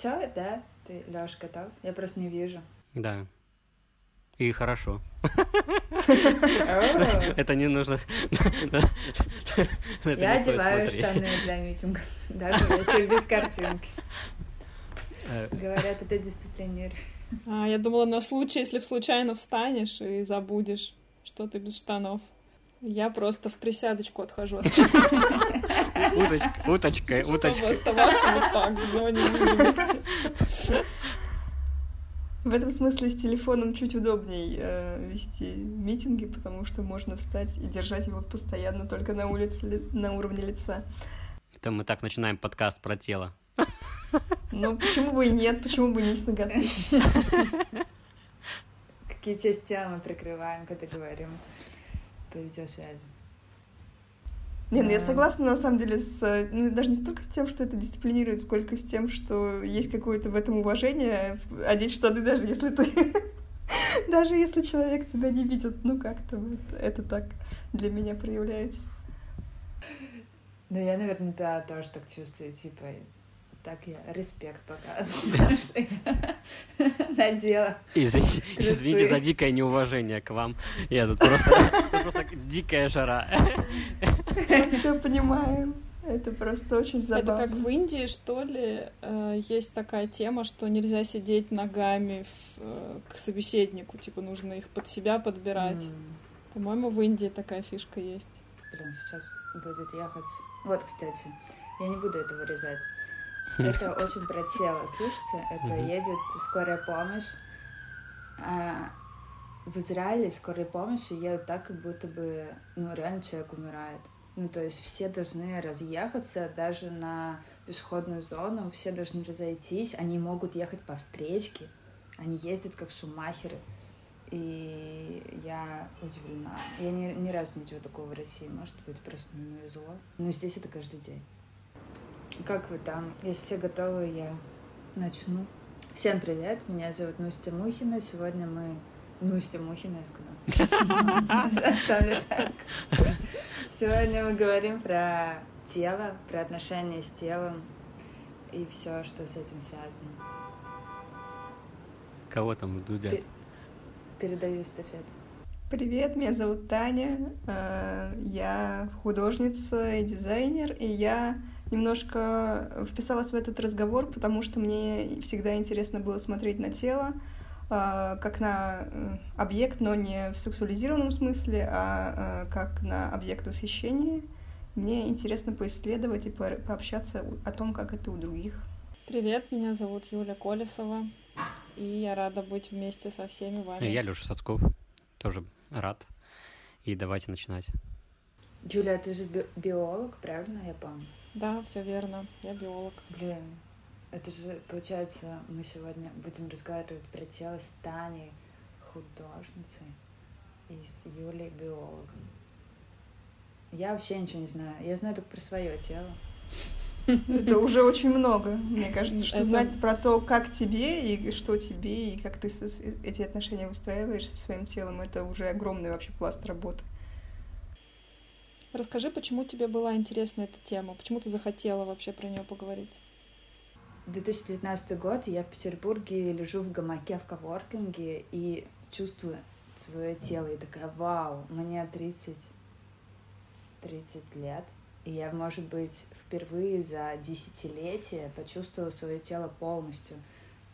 Все, да? Ты, Лёш, готов? Я просто не вижу. Да. И хорошо. Это не нужно. Я одеваю штаны для митинга, даже если без картинки. Э. Говорят, это дисциплинирует. А, я думала, на случай, если случайно встанешь и забудешь, что ты без штанов. Я просто в присядочку отхожу. Уточка, уточка, уточка. Чтобы оставаться вот так, в зоне видимости. В этом смысле с телефоном чуть удобней э, вести митинги, потому что можно встать и держать его постоянно только на улице, на уровне лица. Это мы так начинаем подкаст про тело. Ну, почему бы и нет, почему бы не с ноготы? Какие части тела мы прикрываем, когда говорим по видеосвязи? Не, ну я согласна на самом деле с, ну, даже не столько с тем, что это дисциплинирует, сколько с тем, что есть какое-то в этом уважение, одеть штаны, даже если ты, даже если человек тебя не видит, ну как-то вот это так для меня проявляется. Ну я, наверное, да, тоже так чувствую, типа, так я респект показываю, что я надела. Извините, извините за дикое неуважение к вам. Я тут просто, просто дикая жара. Мы все понимаем. Это просто очень забавно. Это как в Индии, что ли, э, есть такая тема, что нельзя сидеть ногами в, э, к собеседнику, типа нужно их под себя подбирать. Mm. По-моему, в Индии такая фишка есть. Блин, сейчас будет ехать. Вот, кстати, я не буду это вырезать. Это очень про тело, слышите? Это едет скорая помощь. А в Израиле скорой помощи едут так, как будто бы, ну, реально человек умирает. Ну, то есть все должны разъехаться даже на пешеходную зону, все должны разойтись, они могут ехать по встречке, они ездят как шумахеры. И я удивлена. Я ни, ни разу ничего такого в России, может быть, просто мне не везло. Но здесь это каждый день. Как вы там? Если все готовы, я начну. Всем привет, меня зовут Нустя Мухина. Сегодня мы... Нустя Мухина, я сказала. Оставлю так. Сегодня мы говорим про тело, про отношения с телом и все, что с этим связано. Кого там Дудя? Передаю эстафету. Привет, меня зовут Таня. Э, я художница и дизайнер, и я немножко вписалась в этот разговор, потому что мне всегда интересно было смотреть на тело, а, как на э, объект, но не в сексуализированном смысле, а, а как на объект восхищения. Мне интересно поисследовать и пообщаться о том, как это у других. Привет, меня зовут Юля Колесова, и я рада быть вместе со всеми вами. Я Леша Садков, тоже рад. И давайте начинать. Юля, ты же би- биолог, правильно я помню? Да, все верно. Я биолог. Блин, это же, получается, мы сегодня будем разговаривать про тело с Таней, художницей, и с Юлей, биологом. Я вообще ничего не знаю. Я знаю только про свое тело. Это уже очень много, мне кажется, что знать про то, как тебе и что тебе, и как ты эти отношения выстраиваешь со своим телом, это уже огромный вообще пласт работы. Расскажи, почему тебе была интересна эта тема? Почему ты захотела вообще про нее поговорить? 2019 год, я в Петербурге лежу в гамаке в коворкинге и чувствую свое тело. И такая, вау, мне 30, 30 лет. И я, может быть, впервые за десятилетие почувствовала свое тело полностью.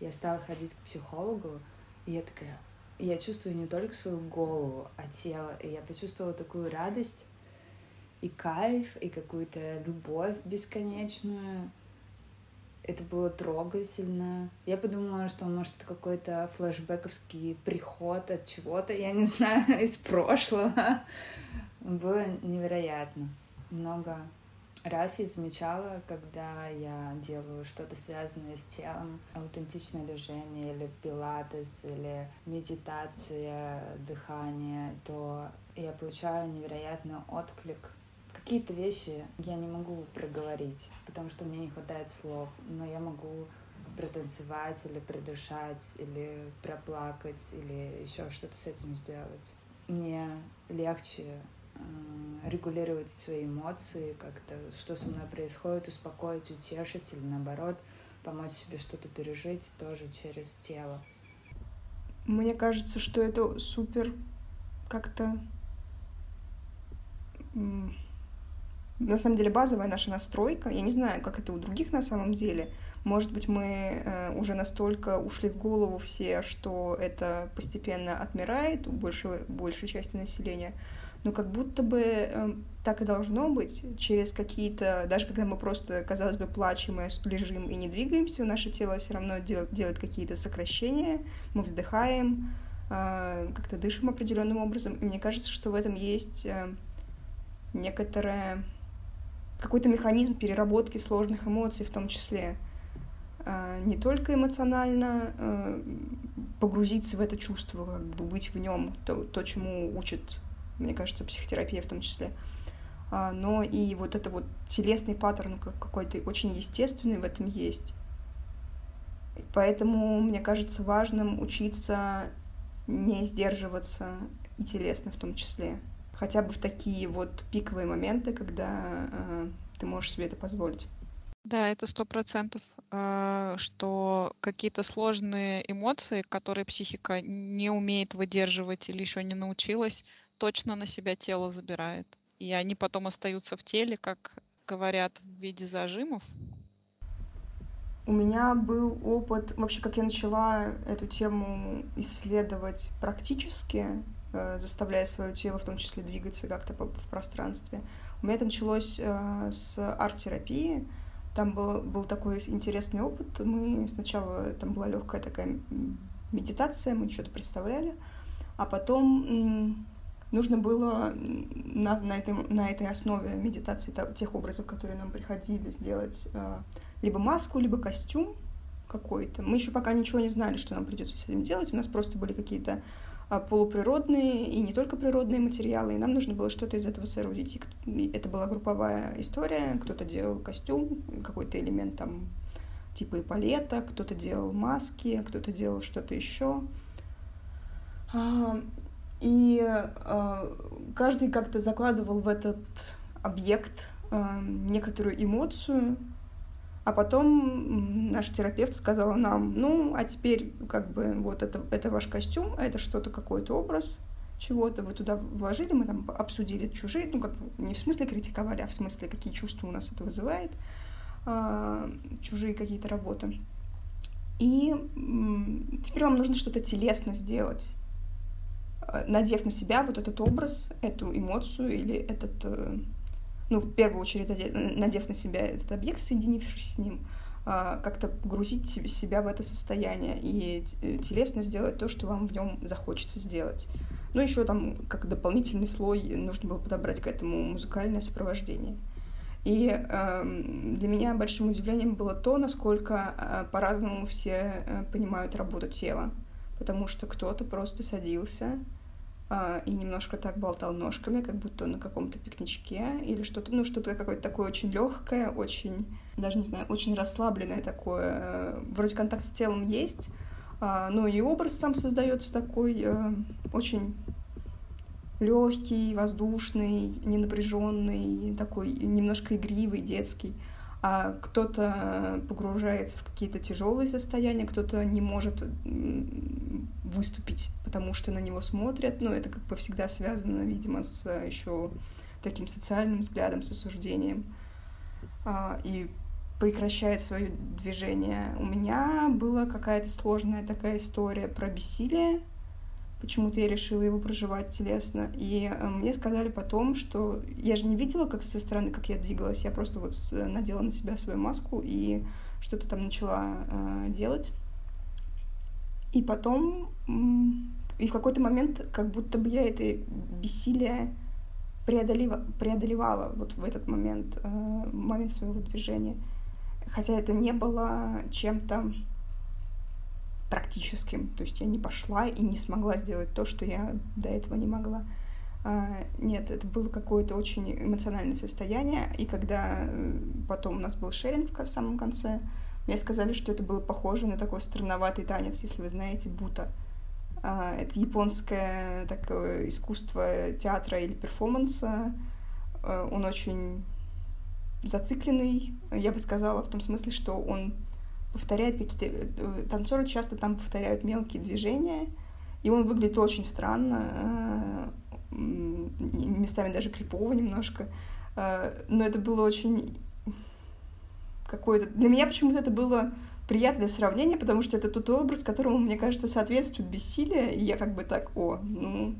Я стала ходить к психологу, и я такая, я чувствую не только свою голову, а тело. И я почувствовала такую радость и кайф, и какую-то любовь бесконечную. Это было трогательно. Я подумала, что может какой-то флешбековский приход от чего-то, я не знаю, из прошлого. Было невероятно. Много раз я замечала, когда я делаю что-то связанное с телом, аутентичное движение или пилатес, или медитация, дыхание, то я получаю невероятный отклик Какие-то вещи я не могу проговорить, потому что мне не хватает слов, но я могу протанцевать или придышать, или проплакать, или еще что-то с этим сделать. Мне легче э, регулировать свои эмоции, как-то, что со мной происходит, успокоить, утешить или наоборот помочь себе что-то пережить тоже через тело. Мне кажется, что это супер как-то на самом деле базовая наша настройка. Я не знаю, как это у других на самом деле. Может быть, мы э, уже настолько ушли в голову все, что это постепенно отмирает у большей, большей части населения. Но как будто бы э, так и должно быть через какие-то... Даже когда мы просто, казалось бы, плачем и лежим и не двигаемся, наше тело все равно дел, делает какие-то сокращения, мы вздыхаем, э, как-то дышим определенным образом. И мне кажется, что в этом есть... Некоторое какой-то механизм переработки сложных эмоций в том числе. А, не только эмоционально а, погрузиться в это чувство, как бы быть в нем, то, то, чему учит, мне кажется, психотерапия в том числе, а, но и вот это вот телесный паттерн какой-то очень естественный в этом есть. Поэтому, мне кажется, важным учиться не сдерживаться и телесно в том числе хотя бы в такие вот пиковые моменты, когда э, ты можешь себе это позволить. Да, это сто процентов, э, что какие-то сложные эмоции, которые психика не умеет выдерживать или еще не научилась, точно на себя тело забирает. И они потом остаются в теле, как говорят, в виде зажимов. У меня был опыт, вообще, как я начала эту тему исследовать практически, заставляя свое тело в том числе двигаться как-то в пространстве. У меня это началось э, с арт-терапии. Там был, был такой интересный опыт. Мы сначала, там была легкая такая медитация, мы что-то представляли, а потом нужно было на, на, этой, на этой основе медитации тех образов, которые нам приходили, сделать э, либо маску, либо костюм какой-то. Мы еще пока ничего не знали, что нам придется с этим делать. У нас просто были какие-то полуприродные и не только природные материалы, и нам нужно было что-то из этого соорудить. И это была групповая история, кто-то делал костюм, какой-то элемент там типа эполета, кто-то делал маски, кто-то делал что-то еще. А, и а, каждый как-то закладывал в этот объект некоторую эмоцию, а потом наш терапевт сказала нам, ну, а теперь как бы вот это, это ваш костюм, а это что-то, какой-то образ чего-то вы туда вложили, мы там обсудили чужие, ну, как не в смысле критиковали, а в смысле, какие чувства у нас это вызывает, а, чужие какие-то работы. И теперь вам нужно что-то телесно сделать, а, надев на себя вот этот образ, эту эмоцию или этот э, ну, в первую очередь, надев на себя этот объект, соединившись с ним, а, как-то погрузить себя в это состояние и э, телесно сделать то, что вам в нем захочется сделать. Ну, еще там, как дополнительный слой, нужно было подобрать к этому музыкальное сопровождение. И э, для меня большим удивлением было то, насколько э, по-разному все э, понимают работу тела. Потому что кто-то просто садился, и немножко так болтал ножками, как будто на каком-то пикничке или что-то, ну, что-то какое-то такое очень легкое, очень, даже не знаю, очень расслабленное такое. Вроде контакт с телом есть, а, но и образ сам создается такой э, очень легкий, воздушный, ненапряженный, такой немножко игривый, детский а кто-то погружается в какие-то тяжелые состояния, кто-то не может выступить, потому что на него смотрят. Ну, это как бы всегда связано, видимо, с еще таким социальным взглядом, с осуждением. А, и прекращает свое движение. У меня была какая-то сложная такая история про бессилие, Почему-то я решила его проживать телесно. И э, мне сказали потом, что я же не видела, как со стороны, как я двигалась. Я просто вот надела на себя свою маску и что-то там начала э, делать. И потом, и в какой-то момент, как будто бы я это бессилие преодолева, преодолевала вот в этот момент, э, момент своего движения. Хотя это не было чем-то практическим. То есть я не пошла и не смогла сделать то, что я до этого не могла. А, нет, это было какое-то очень эмоциональное состояние. И когда э, потом у нас был шеринг в самом конце, мне сказали, что это было похоже на такой странноватый танец, если вы знаете, бута. А, это японское такое искусство театра или перформанса. А, он очень зацикленный, я бы сказала, в том смысле, что он повторяет какие-то... Э, танцоры часто там повторяют мелкие движения, и он выглядит очень странно, э, местами даже крипово немножко. Э, но это было очень какое-то... Для меня почему-то это было приятное сравнение, потому что это тот образ, которому, мне кажется, соответствует бессилие, и я как бы так, о, ну,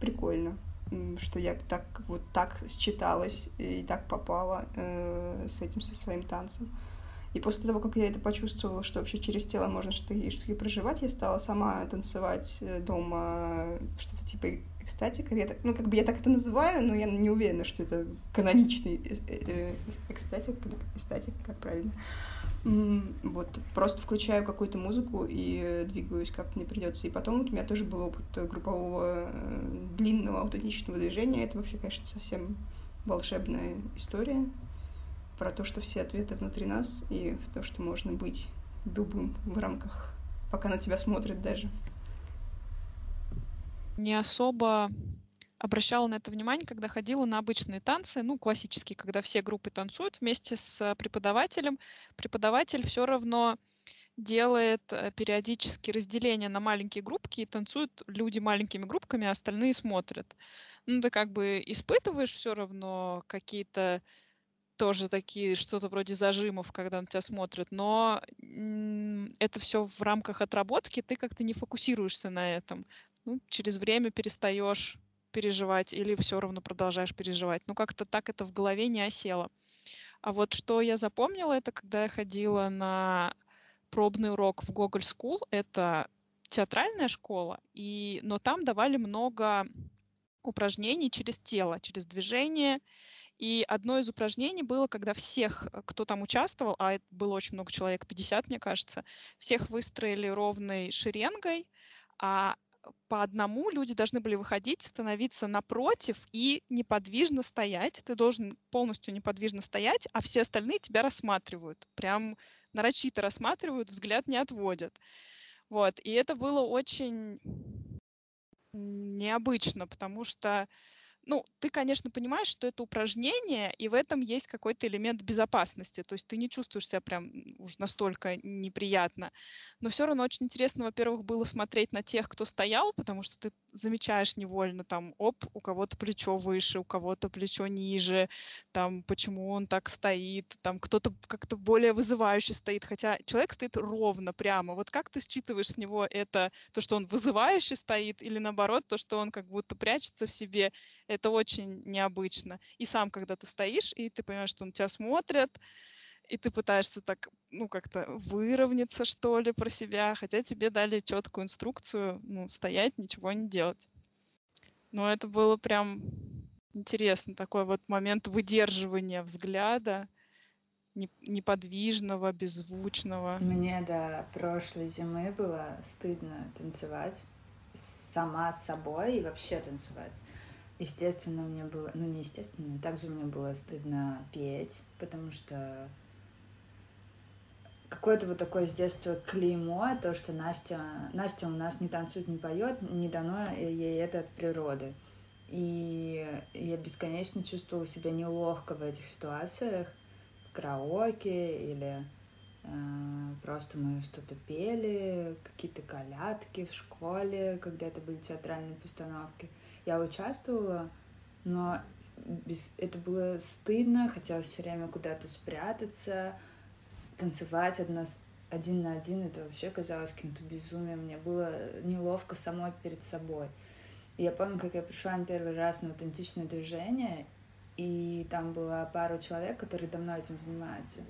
прикольно, что я так вот так считалась и так попала э, с этим, со своим танцем. И после того, как я это почувствовала, что вообще через тело можно что-то и что-то проживать, я стала сама танцевать э, дома что-то типа экстатика. Я так, ну, как бы я так это называю, но я не уверена, что это каноничный э, э, экстатик, как правильно. Вот, просто включаю какую-то музыку и двигаюсь, как мне придется. И потом вот у меня тоже был опыт группового длинного аутентичного движения. Это вообще, конечно, совсем волшебная история про то, что все ответы внутри нас, и в то, что можно быть любым в рамках, пока на тебя смотрят даже. Не особо обращала на это внимание, когда ходила на обычные танцы, ну, классические, когда все группы танцуют вместе с преподавателем. Преподаватель все равно делает э, периодически разделение на маленькие группки, и танцуют люди маленькими группками, а остальные смотрят. Ну, ты как бы испытываешь все равно какие-то тоже такие, что-то вроде зажимов, когда на тебя смотрят, но это все в рамках отработки, ты как-то не фокусируешься на этом. Ну, через время перестаешь переживать или все равно продолжаешь переживать. Ну, как-то так это в голове не осело. А вот что я запомнила, это когда я ходила на пробный урок в Google School, это театральная школа, и, но там давали много упражнений через тело, через движение, и одно из упражнений было, когда всех, э, кто там участвовал, а это было очень много человек, 50, мне кажется, всех выстроили ровной шеренгой, а по одному люди должны были выходить, становиться напротив и неподвижно стоять. Ты должен полностью неподвижно стоять, а все остальные тебя рассматривают. Прям нарочито рассматривают, взгляд не отводят. Вот. И это было очень необычно, потому что ну, ты, конечно, понимаешь, что это упражнение, и в этом есть какой-то элемент безопасности. То есть ты не чувствуешь себя прям уж настолько неприятно. Но все равно очень интересно, во-первых, было смотреть на тех, кто стоял, потому что ты замечаешь невольно там, оп, у кого-то плечо выше, у кого-то плечо ниже, там, почему он так стоит, там, кто-то как-то более вызывающе стоит, хотя человек стоит ровно, прямо. Вот как ты считываешь с него это, то, что он вызывающе стоит, или наоборот, то, что он как будто прячется в себе, это очень необычно. И сам, когда ты стоишь, и ты понимаешь, что на тебя смотрят, и ты пытаешься так, ну, как-то выровняться, что ли, про себя, хотя тебе дали четкую инструкцию, ну, стоять, ничего не делать. Но это было прям интересно, такой вот момент выдерживания взгляда, неподвижного, беззвучного. Мне до прошлой зимы было стыдно танцевать сама с собой и вообще танцевать. Естественно, мне было, ну не естественно, также мне было стыдно петь, потому что какое-то вот такое с детства клеймо, то, что Настя, Настя у нас не танцует, не поет, не дано ей это от природы. И я бесконечно чувствовала себя неловко в этих ситуациях, в караоке или просто мы что-то пели, какие-то колядки в школе, когда это были театральные постановки. Я участвовала, но без... это было стыдно, хотелось все время куда-то спрятаться, танцевать одна, один на один, это вообще казалось каким-то безумием. Мне было неловко самой перед собой. И я помню, как я пришла на первый раз на аутентичное движение, и там была пара человек, которые давно этим занимаются.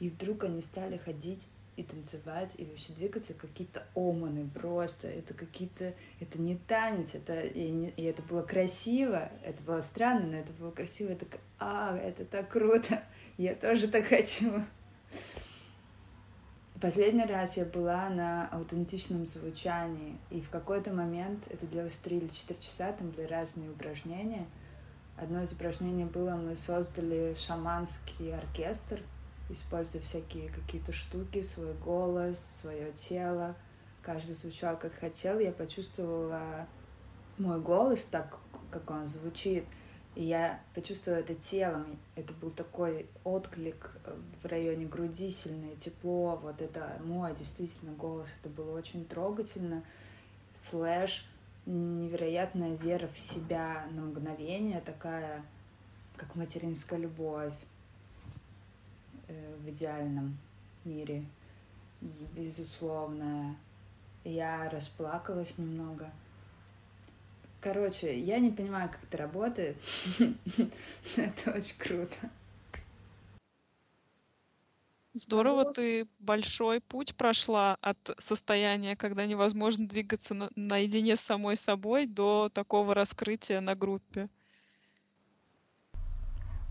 И вдруг они стали ходить и танцевать, и вообще двигаться какие-то оманы просто. Это какие-то... Это не танец, это... И, не... и это было красиво, это было странно, но это было красиво. Это... А, это так круто! Я тоже так хочу. Последний раз я была на аутентичном звучании, и в какой-то момент, это длилось 3 или 4 часа, там были разные упражнения. Одно из упражнений было, мы создали шаманский оркестр, используя всякие какие-то штуки, свой голос, свое тело. Каждый звучал как хотел. Я почувствовала мой голос так, как он звучит. И я почувствовала это телом. Это был такой отклик э, в районе груди, сильное тепло. Вот это мой действительно голос. Это было очень трогательно. Слэш невероятная вера в себя на мгновение, такая, как материнская любовь в идеальном мире, безусловная. Я расплакалась немного. Короче, я не понимаю, как это работает. Это очень круто. Здорово, ты большой путь прошла от состояния, когда невозможно двигаться на- наедине с самой собой, до такого раскрытия на группе.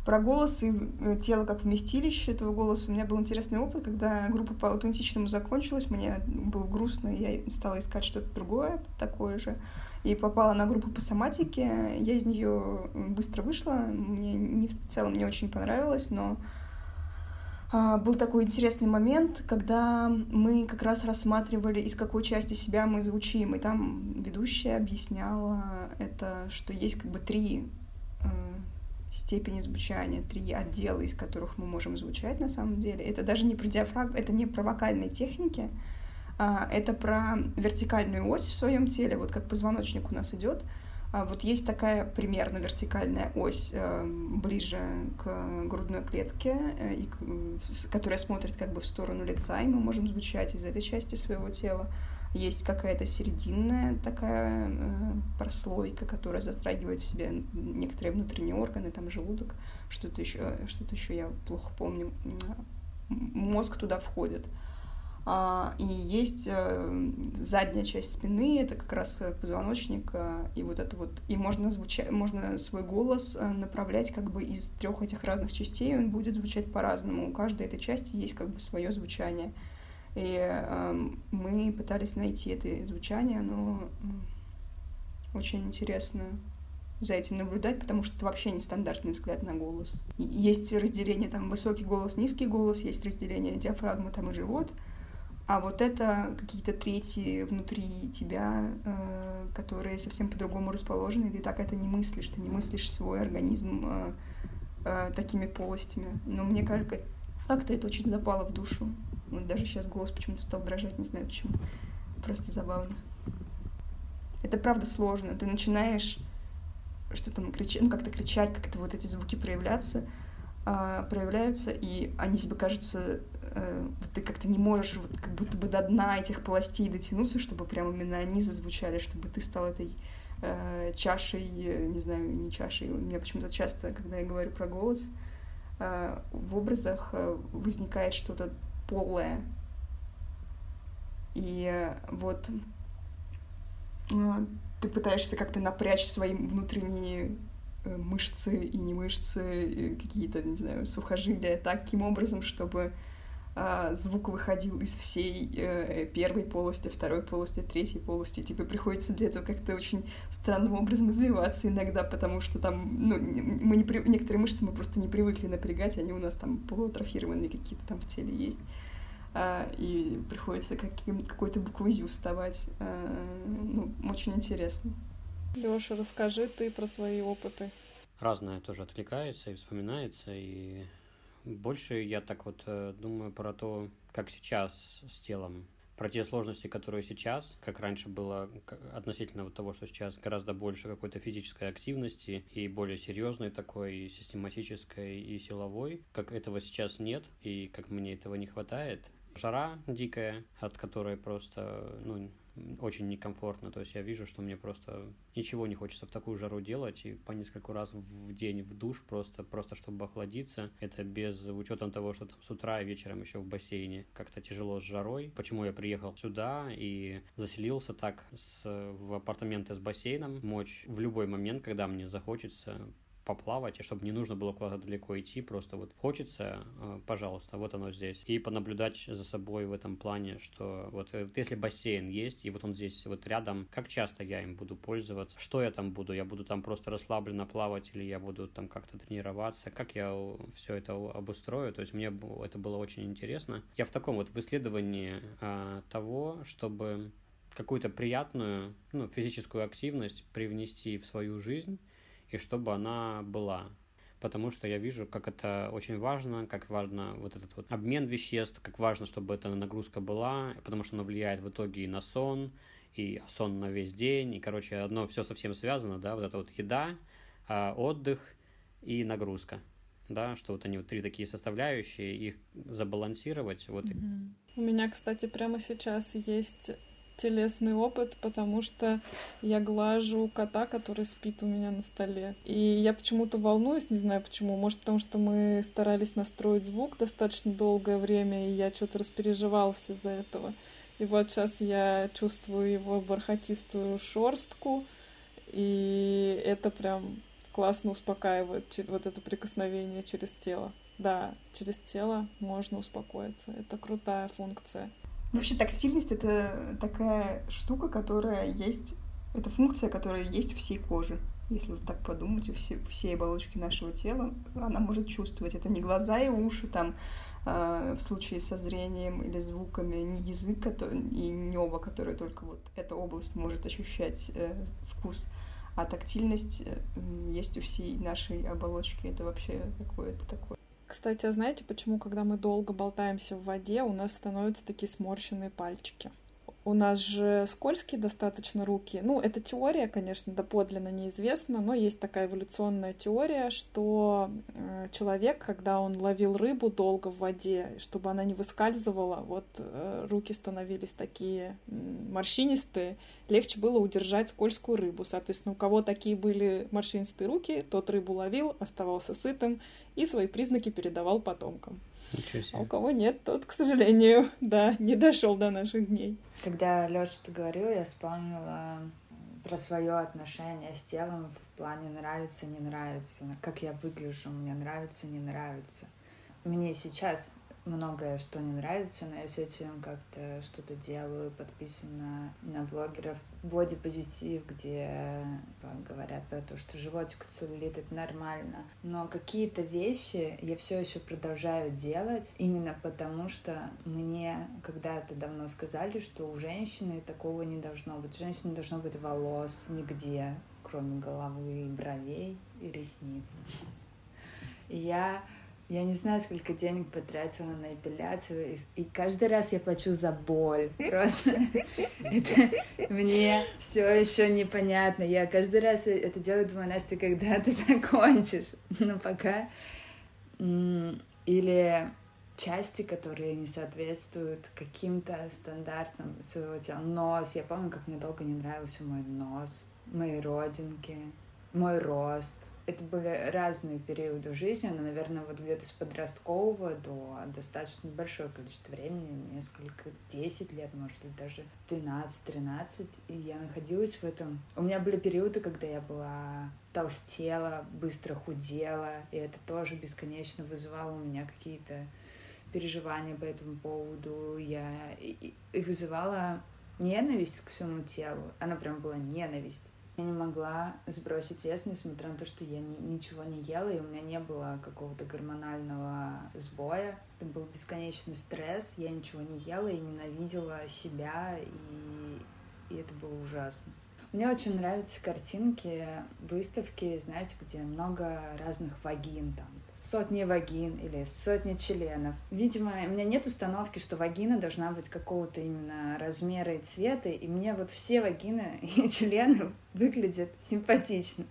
Про голос и э, тело как вместилище этого голоса у меня был интересный опыт, когда группа по аутентичному закончилась, мне было грустно, я стала искать что-то другое такое же, и попала на группу по соматике. Я из нее быстро вышла, мне не, в целом не очень понравилось, но а, был такой интересный момент, когда мы как раз рассматривали, из какой части себя мы звучим, и там ведущая объясняла это, что есть как бы три э, степени звучания, три отдела, из которых мы можем звучать на самом деле. Это даже не про диафрагму, это не про вокальные техники, а, это про вертикальную ось в своем теле, вот как позвоночник у нас идет. А, вот есть такая примерно вертикальная ось э, ближе к грудной клетке, э, и которая смотрит как бы в сторону лица, и мы можем звучать из этой части своего тела. Есть какая-то серединная такая э, прослойка, которая затрагивает в себе некоторые внутренние органы, там желудок, что-то еще, что-то еще я плохо помню. Мозг туда входит. А, и есть э, задняя часть спины, это как раз э, позвоночник, э, и вот это вот, и можно звучать, можно свой голос направлять как бы из трех этих разных частей, он будет звучать по-разному. У каждой этой части есть как бы свое звучание. И э, мы пытались найти это звучание, но очень интересно за этим наблюдать, потому что это вообще не стандартный взгляд на голос. Есть разделение там высокий голос, низкий голос, есть разделение диафрагмы там и живот — а вот это какие-то третьи внутри тебя, э, которые совсем по-другому расположены, и ты так это не мыслишь, ты не мыслишь свой организм э, э, такими полостями. Но мне кажется, как-то это очень запало в душу. Вот даже сейчас голос почему-то стал дрожать, не знаю почему. Просто забавно. Это правда сложно. Ты начинаешь что там кричать, ну как-то кричать, как-то вот эти звуки проявляться, э, проявляются, и они тебе кажутся э, ты как-то не можешь вот как будто бы до дна этих полостей дотянуться, чтобы прям именно они зазвучали, чтобы ты стал этой э, чашей, не знаю, не чашей. У меня почему-то часто, когда я говорю про голос, э, в образах возникает что-то полое. И вот э, ты пытаешься как-то напрячь свои внутренние э, мышцы и не мышцы, какие-то, не знаю, сухожилия таким образом, чтобы звук выходил из всей э, первой полости, второй полости, третьей полости. Типа приходится для этого как-то очень странным образом извиваться иногда, потому что там, ну, мы не при... некоторые мышцы мы просто не привыкли напрягать, они у нас там полуатрофированные какие-то там в теле есть. А, и приходится каким, какой-то буквой вставать. А, ну, очень интересно. Леша, расскажи ты про свои опыты. Разное тоже отвлекается и вспоминается, и больше я так вот э, думаю про то, как сейчас с телом про те сложности, которые сейчас, как раньше было относительно вот того, что сейчас гораздо больше какой-то физической активности и более серьезной такой, и систематической, и силовой, как этого сейчас нет, и как мне этого не хватает. Жара дикая, от которой просто, ну, очень некомфортно. То есть я вижу, что мне просто ничего не хочется в такую жару делать, и по несколько раз в день в душ просто, просто чтобы охладиться. Это без учета того, что там с утра и вечером еще в бассейне как-то тяжело с жарой. Почему я приехал сюда и заселился так с, в апартаменты с бассейном, мочь в любой момент, когда мне захочется поплавать, и чтобы не нужно было куда-то далеко идти, просто вот хочется, э, пожалуйста, вот оно здесь. И понаблюдать за собой в этом плане, что вот э, если бассейн есть, и вот он здесь вот рядом, как часто я им буду пользоваться, что я там буду, я буду там просто расслабленно плавать, или я буду там как-то тренироваться, как я все это обустрою, то есть мне это было очень интересно. Я в таком вот в исследовании а, того, чтобы какую-то приятную ну, физическую активность привнести в свою жизнь, и чтобы она была. Потому что я вижу, как это очень важно, как важно вот этот вот обмен веществ, как важно, чтобы эта нагрузка была, потому что она влияет в итоге и на сон, и сон на весь день, и, короче, одно все совсем связано, да, вот это вот еда, а, отдых и нагрузка, да, что вот они вот три такие составляющие, их забалансировать, вот. Mm-hmm. У меня, кстати, прямо сейчас есть телесный опыт, потому что я глажу кота, который спит у меня на столе. И я почему-то волнуюсь, не знаю почему. Может, потому что мы старались настроить звук достаточно долгое время, и я что-то распереживался из-за этого. И вот сейчас я чувствую его бархатистую шорстку, и это прям классно успокаивает вот это прикосновение через тело. Да, через тело можно успокоиться. Это крутая функция. Вообще тактильность — это такая штука, которая есть... Это функция, которая есть у всей кожи. Если вот так подумать, у все, всей оболочки нашего тела, она может чувствовать. Это не глаза и уши, там, э, в случае со зрением или звуками, не язык который, и небо, которое только вот эта область может ощущать э, вкус, а тактильность э, есть у всей нашей оболочки. Это вообще какое-то такое. Кстати, а знаете, почему, когда мы долго болтаемся в воде, у нас становятся такие сморщенные пальчики? У нас же скользкие достаточно руки. Ну, это теория, конечно, доподлинно неизвестна, но есть такая эволюционная теория, что э, человек, когда он ловил рыбу долго в воде, чтобы она не выскальзывала, вот э, руки становились такие морщинистые, легче было удержать скользкую рыбу. Соответственно, у кого такие были морщинистые руки, тот рыбу ловил, оставался сытым и свои признаки передавал потомкам. А у кого нет, тот, к сожалению, да, не дошел до наших дней. Когда Лёша ты говорил, я вспомнила про свое отношение с телом в плане нравится, не нравится, как я выгляжу, мне нравится, не нравится. Мне сейчас многое, что не нравится, но я с этим как-то что-то делаю, подписана на блогеров бодипозитив, где говорят про то, что животик целлюлит — это нормально. Но какие-то вещи я все еще продолжаю делать именно потому, что мне когда-то давно сказали, что у женщины такого не должно быть. У женщины должно быть волос нигде, кроме головы, бровей и ресниц. И я я не знаю, сколько денег потратила на эпиляцию, и, и каждый раз я плачу за боль. Просто это мне все еще непонятно. Я каждый раз это делаю, думаю, Настя, когда ты закончишь? Но пока... Или части, которые не соответствуют каким-то стандартам своего тела. Нос. Я помню, как мне долго не нравился мой нос, мои родинки, мой рост это были разные периоды жизни, но, наверное, вот где-то с подросткового до достаточно большое количество времени, несколько, 10 лет, может быть, даже 12-13, и я находилась в этом. У меня были периоды, когда я была толстела, быстро худела, и это тоже бесконечно вызывало у меня какие-то переживания по этому поводу. Я и, и вызывала ненависть к своему телу. Она прям была ненависть. Я не могла сбросить вес, несмотря на то, что я ни, ничего не ела, и у меня не было какого-то гормонального сбоя. Это был бесконечный стресс, я ничего не ела и ненавидела себя, и, и это было ужасно. Мне очень нравятся картинки, выставки, знаете, где много разных вагин, там сотни вагин или сотни членов. Видимо, у меня нет установки, что вагина должна быть какого-то именно размера и цвета, и мне вот все вагины и члены выглядят симпатично.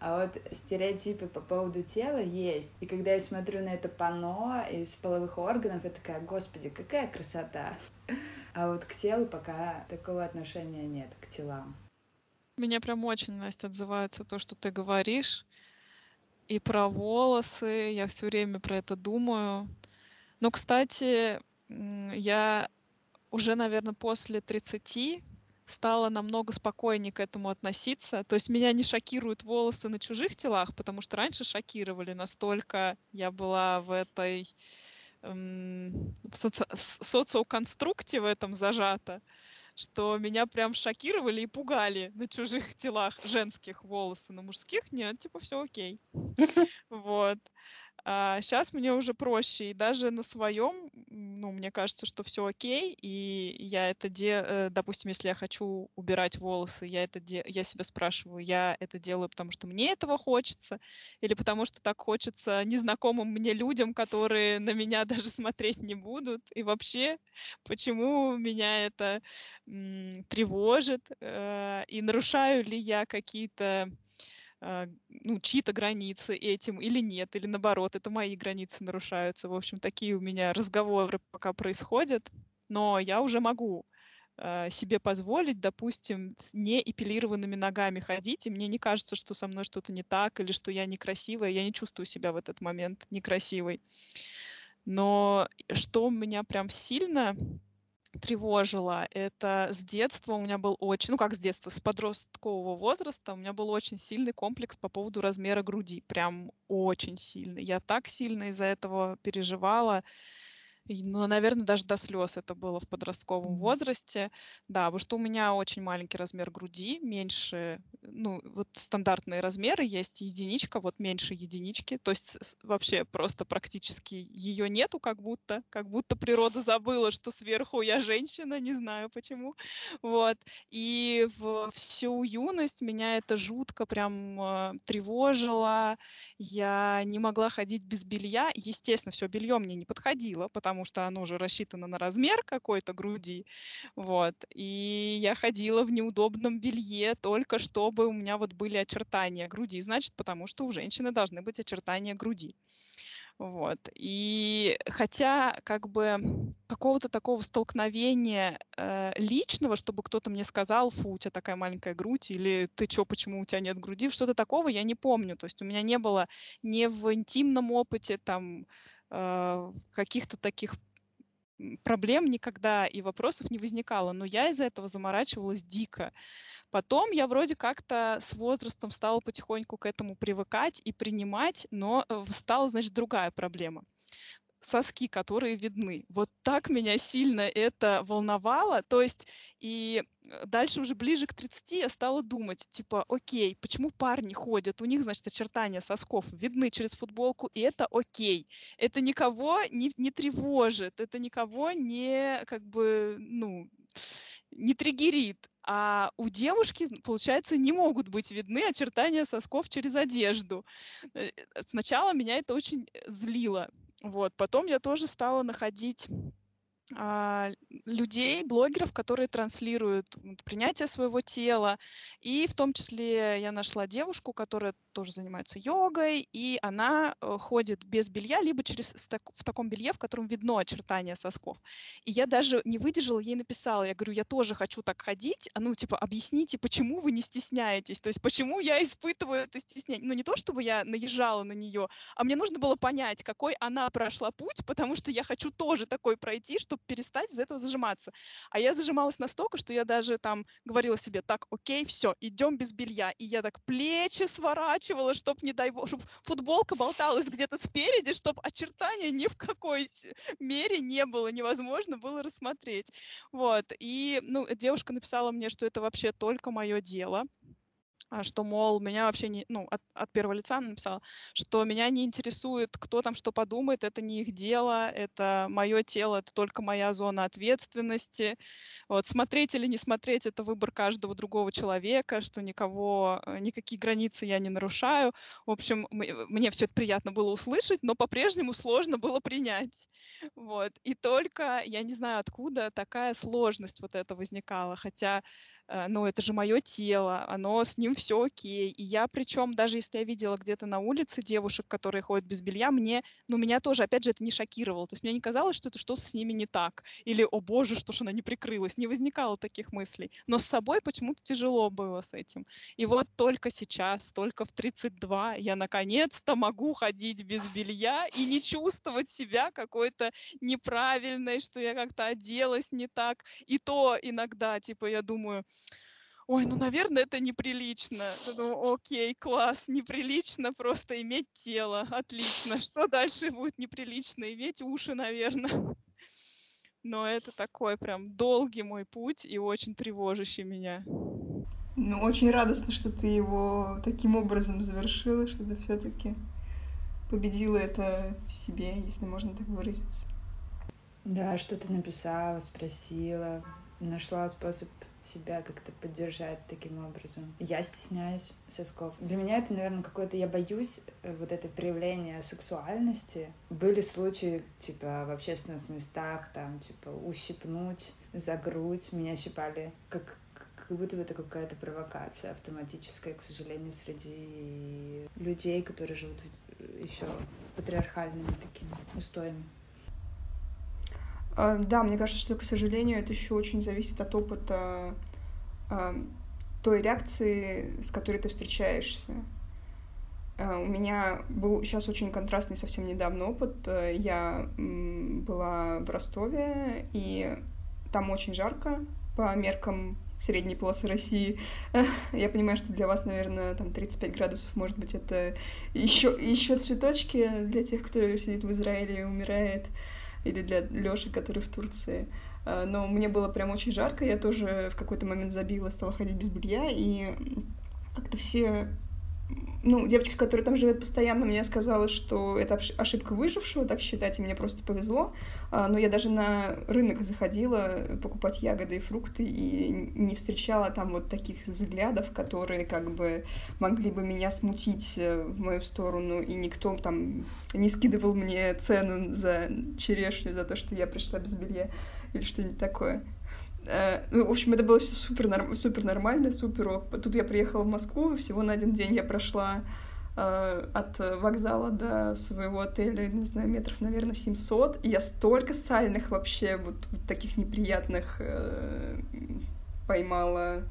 А вот стереотипы по поводу тела есть. И когда я смотрю на это панно из половых органов, я такая, господи, какая красота. А вот к телу пока такого отношения нет, к телам. Меня прям очень, Настя, отзывается то, что ты говоришь. И про волосы. Я все время про это думаю. Но, кстати, я уже, наверное, после 30 стала намного спокойнее к этому относиться. То есть меня не шокируют волосы на чужих телах, потому что раньше шокировали. Настолько я была в этой эм, в соци- социоконструкте в этом зажата, что меня прям шокировали и пугали на чужих телах женских волосы, на мужских нет, типа все окей. Вот. А сейчас мне уже проще, и даже на своем, ну, мне кажется, что все окей, и я это де, э, допустим, если я хочу убирать волосы, я это де, я себя спрашиваю, я это делаю, потому что мне этого хочется, или потому что так хочется незнакомым мне людям, которые на меня даже смотреть не будут, и вообще, почему меня это м, тревожит, э, и нарушаю ли я какие-то ну, чьи-то границы этим или нет, или наоборот, это мои границы нарушаются. В общем, такие у меня разговоры пока происходят, но я уже могу э, себе позволить, допустим, с неэпилированными ногами ходить, и мне не кажется, что со мной что-то не так, или что я некрасивая, я не чувствую себя в этот момент некрасивой. Но что меня прям сильно тревожило, это с детства у меня был очень, ну как с детства, с подросткового возраста у меня был очень сильный комплекс по поводу размера груди, прям очень сильный. Я так сильно из-за этого переживала, ну, наверное, даже до слез это было в подростковом возрасте. Да, потому что у меня очень маленький размер груди, меньше, ну, вот стандартные размеры есть, единичка, вот меньше единички. То есть вообще просто практически ее нету как будто, как будто природа забыла, что сверху я женщина, не знаю почему. Вот. И в всю юность меня это жутко прям э, тревожило. Я не могла ходить без белья. Естественно, все белье мне не подходило, потому потому что оно уже рассчитано на размер какой-то груди. Вот. И я ходила в неудобном белье только чтобы у меня вот были очертания груди. Значит, потому что у женщины должны быть очертания груди. Вот. И хотя как бы какого-то такого столкновения э, личного, чтобы кто-то мне сказал, фу, у тебя такая маленькая грудь, или ты чё, почему у тебя нет груди, что-то такого я не помню. То есть у меня не было ни в интимном опыте там э, каких-то таких проблем никогда и вопросов не возникало, но я из-за этого заморачивалась дико. Потом я вроде как-то с возрастом стала потихоньку к этому привыкать и принимать, но э, стала, значит, другая проблема соски, которые видны. Вот так меня сильно это волновало. То есть и э, дальше уже ближе к 30 я стала думать, типа, окей, почему парни ходят? У них, значит, очертания сосков видны через футболку, и это окей. Это никого не, не тревожит, это никого не, как бы, ну, не триггерит. А у девушки, получается, не могут быть видны очертания сосков через одежду. Э, сначала меня это очень злило. Вот. Потом я тоже стала находить людей, блогеров, которые транслируют принятие своего тела. И в том числе я нашла девушку, которая тоже занимается йогой, и она э, ходит без белья, либо через, в таком белье, в котором видно очертания сосков. И я даже не выдержала, ей написала, я говорю, я тоже хочу так ходить, а ну, типа, объясните, почему вы не стесняетесь, то есть почему я испытываю это стеснение. Ну, не то, чтобы я наезжала на нее, а мне нужно было понять, какой она прошла путь, потому что я хочу тоже такой пройти, чтобы перестать из этого зажиматься. А я зажималась настолько, что я даже там говорила себе, так, окей, все, идем без белья. И я так плечи сворачивала, чтобы, не дай бог, чтобы футболка болталась где-то спереди, чтобы очертания ни в какой мере не было, невозможно было рассмотреть. Вот. И, ну, девушка написала мне, что это вообще только мое дело. А, что, мол, меня вообще не, ну, от, от первого лица написала, что меня не интересует, кто там что подумает, это не их дело, это мое тело, это только моя зона ответственности. Вот, смотреть или не смотреть, это выбор каждого другого человека, что никого, э, никакие границы я не нарушаю. В общем, мне все это приятно было услышать, но по-прежнему сложно было принять. Вот. И только, я не знаю откуда, такая сложность вот это возникала, хотя Э, ну, это же мое тело, оно с ним все окей. И я, причем, даже если я видела где-то на улице девушек, которые ходят без белья, мне, ну, меня тоже, опять же, это не шокировало. То есть мне не казалось, что это что-то с ними не так. Или, о боже, что ж она не прикрылась. Не возникало таких мыслей. Но с собой почему-то тяжело было с этим. И вот только сейчас, только в 32, я наконец-то могу ходить без белья и не чувствовать себя какой-то неправильной, что я как-то оделась не так. И то иногда, типа, я думаю, ой, ну, наверное, это неприлично. Ну, окей, класс, неприлично просто иметь тело, отлично. Что дальше будет неприлично? Иметь уши, наверное. Но это такой прям долгий мой путь и очень тревожащий меня. Ну, очень радостно, что ты его таким образом завершила, что ты все-таки победила это в себе, если можно так выразиться. Да, что ты написала, спросила, нашла способ себя как-то поддержать таким образом. Я стесняюсь сосков. Для меня это, наверное, какое-то... Я боюсь э, вот это проявление сексуальности. Были случаи, типа, в общественных местах, там, типа, ущипнуть за грудь. Меня щипали как как будто бы это какая-то провокация автоматическая, к сожалению, среди людей, которые живут еще патриархальными такими устоями. А, да, мне кажется, что, к сожалению, это еще очень зависит от опыта а, той реакции, с которой ты встречаешься. А, у меня был сейчас очень контрастный совсем недавно опыт. Я была в Ростове, и там очень жарко по меркам средней полосы России. Я понимаю, что для вас, наверное, там 35 градусов, может быть, это еще, еще цветочки для тех, кто сидит в Израиле и умирает или для Лёши, который в Турции. А, но мне было прям очень жарко, я тоже в какой-то момент забила, стала ходить без белья, и как-то все ну, девочка, которая там живет постоянно, мне сказала, что это ошибка выжившего, так считать, и мне просто повезло. А, но я даже на рынок заходила покупать ягоды и фрукты и не встречала там вот таких взглядов, которые как бы могли бы меня смутить э, в мою сторону, и никто там не скидывал мне цену за черешню, за то, что я пришла без белья или что-нибудь такое. Э, ну, в общем, это было все супер, супер нормально, супер. Тут я приехала в Москву, всего на один день я прошла э, от вокзала до своего отеля, не знаю, метров, наверное, 700, и я столько сальных вообще вот, вот таких неприятных э, поймала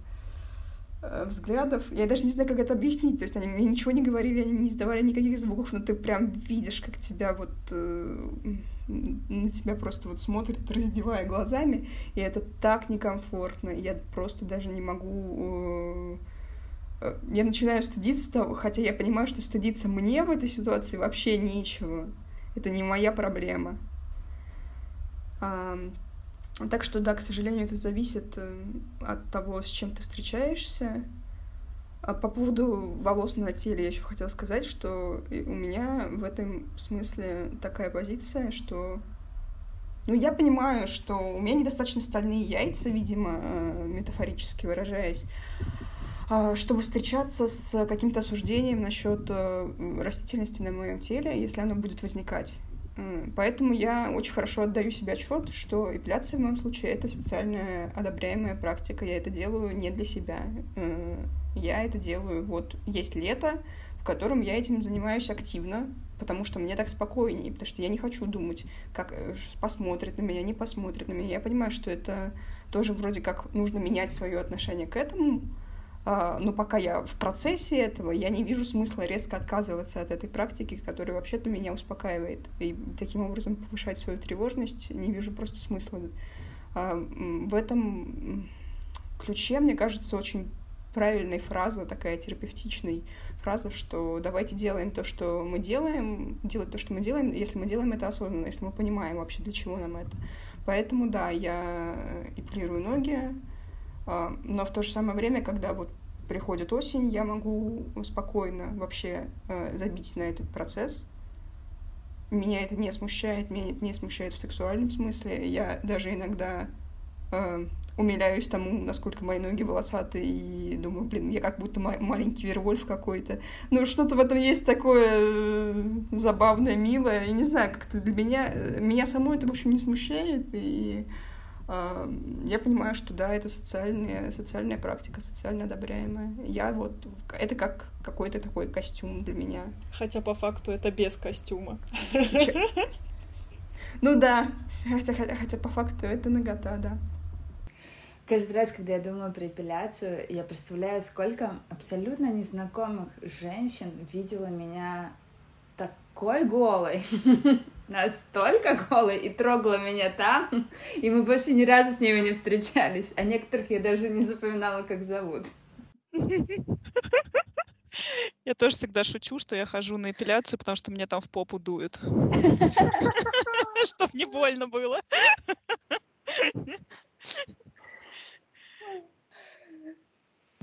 э, взглядов. Я даже не знаю, как это объяснить. То есть они мне ничего не говорили, они не издавали никаких звуков, но ты прям видишь, как тебя вот э, на тебя просто вот смотрит, раздевая глазами, и это так некомфортно. Я просто даже не могу... Э, я начинаю стыдиться того, хотя я понимаю, что стыдиться мне в этой ситуации вообще нечего. Это не моя проблема. Так что, да, к сожалению, это зависит э, от того, с чем ты встречаешься. А по поводу волос на теле я еще хотела сказать, что у меня в этом смысле такая позиция, что ну, я понимаю, что у меня недостаточно стальные яйца, видимо, э, метафорически выражаясь, а, чтобы встречаться с каким-то осуждением насчет э, растительности на моем теле, если оно будет возникать. Поэтому я очень хорошо отдаю себе отчет, что эпиляция в моем случае это социально одобряемая практика. Я это делаю не для себя. Я это делаю. Вот есть лето, в котором я этим занимаюсь активно, потому что мне так спокойнее, потому что я не хочу думать, как э, посмотрит на меня, не посмотрит на меня. Я понимаю, что это тоже вроде как нужно менять свое отношение к этому, а, но пока я в процессе этого, я не вижу смысла резко отказываться от этой практики, которая вообще-то меня успокаивает. И таким образом повышать свою тревожность не вижу просто смысла. А, в этом ключе, мне кажется, очень правильная фраза, такая терапевтичная фраза, что давайте делаем то, что мы делаем, делать то, что мы делаем, если мы делаем это осознанно, если мы понимаем вообще, для чего нам это. Поэтому, да, я эпилирую ноги, а, но в то же самое время, когда вот приходит осень, я могу спокойно вообще э, забить на этот процесс. Меня это не смущает, меня это не смущает в сексуальном смысле. Я даже иногда э, умиляюсь тому, насколько мои ноги волосатые, и думаю, блин, я как будто маленький Вервольф какой-то. Ну, что-то в этом есть такое э, забавное, милое. Я не знаю, как-то для меня... Э, меня само это, в общем, не смущает, и я понимаю, что да, это социальная, социальная практика, социально одобряемая. Я вот, это как какой-то такой костюм для меня. Хотя по факту это без костюма. Ну да, хотя, хотя, хотя по факту это нагота, да. Каждый раз, когда я думаю про эпиляцию, я представляю, сколько абсолютно незнакомых женщин видела меня такой голой. настолько голой и трогала меня там, и мы больше ни разу с ними не встречались, а некоторых я даже не запоминала, как зовут. Я тоже всегда шучу, что я хожу на эпиляцию, потому что мне там в попу дует. Чтоб не больно было.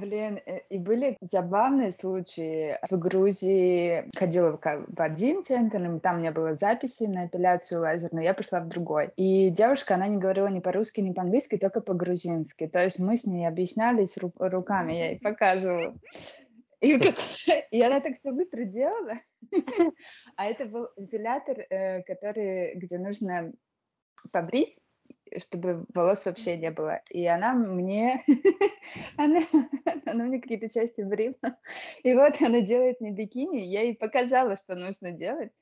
Блин, э, и были забавные случаи. В Грузии ходила в один центр, там не было записи на эпиляцию лазерную, я пошла в другой. И девушка, она не говорила ни по-русски, ни по-английски, только по-грузински. То есть мы с ней объяснялись руками, я ей показывала. И, и она так все быстро делала. А это был эпилятор, э, который, где нужно побрить чтобы волос вообще не было. И она мне, она, она мне какие-то части брила. И вот она делает мне бикини, я ей показала, что нужно делать.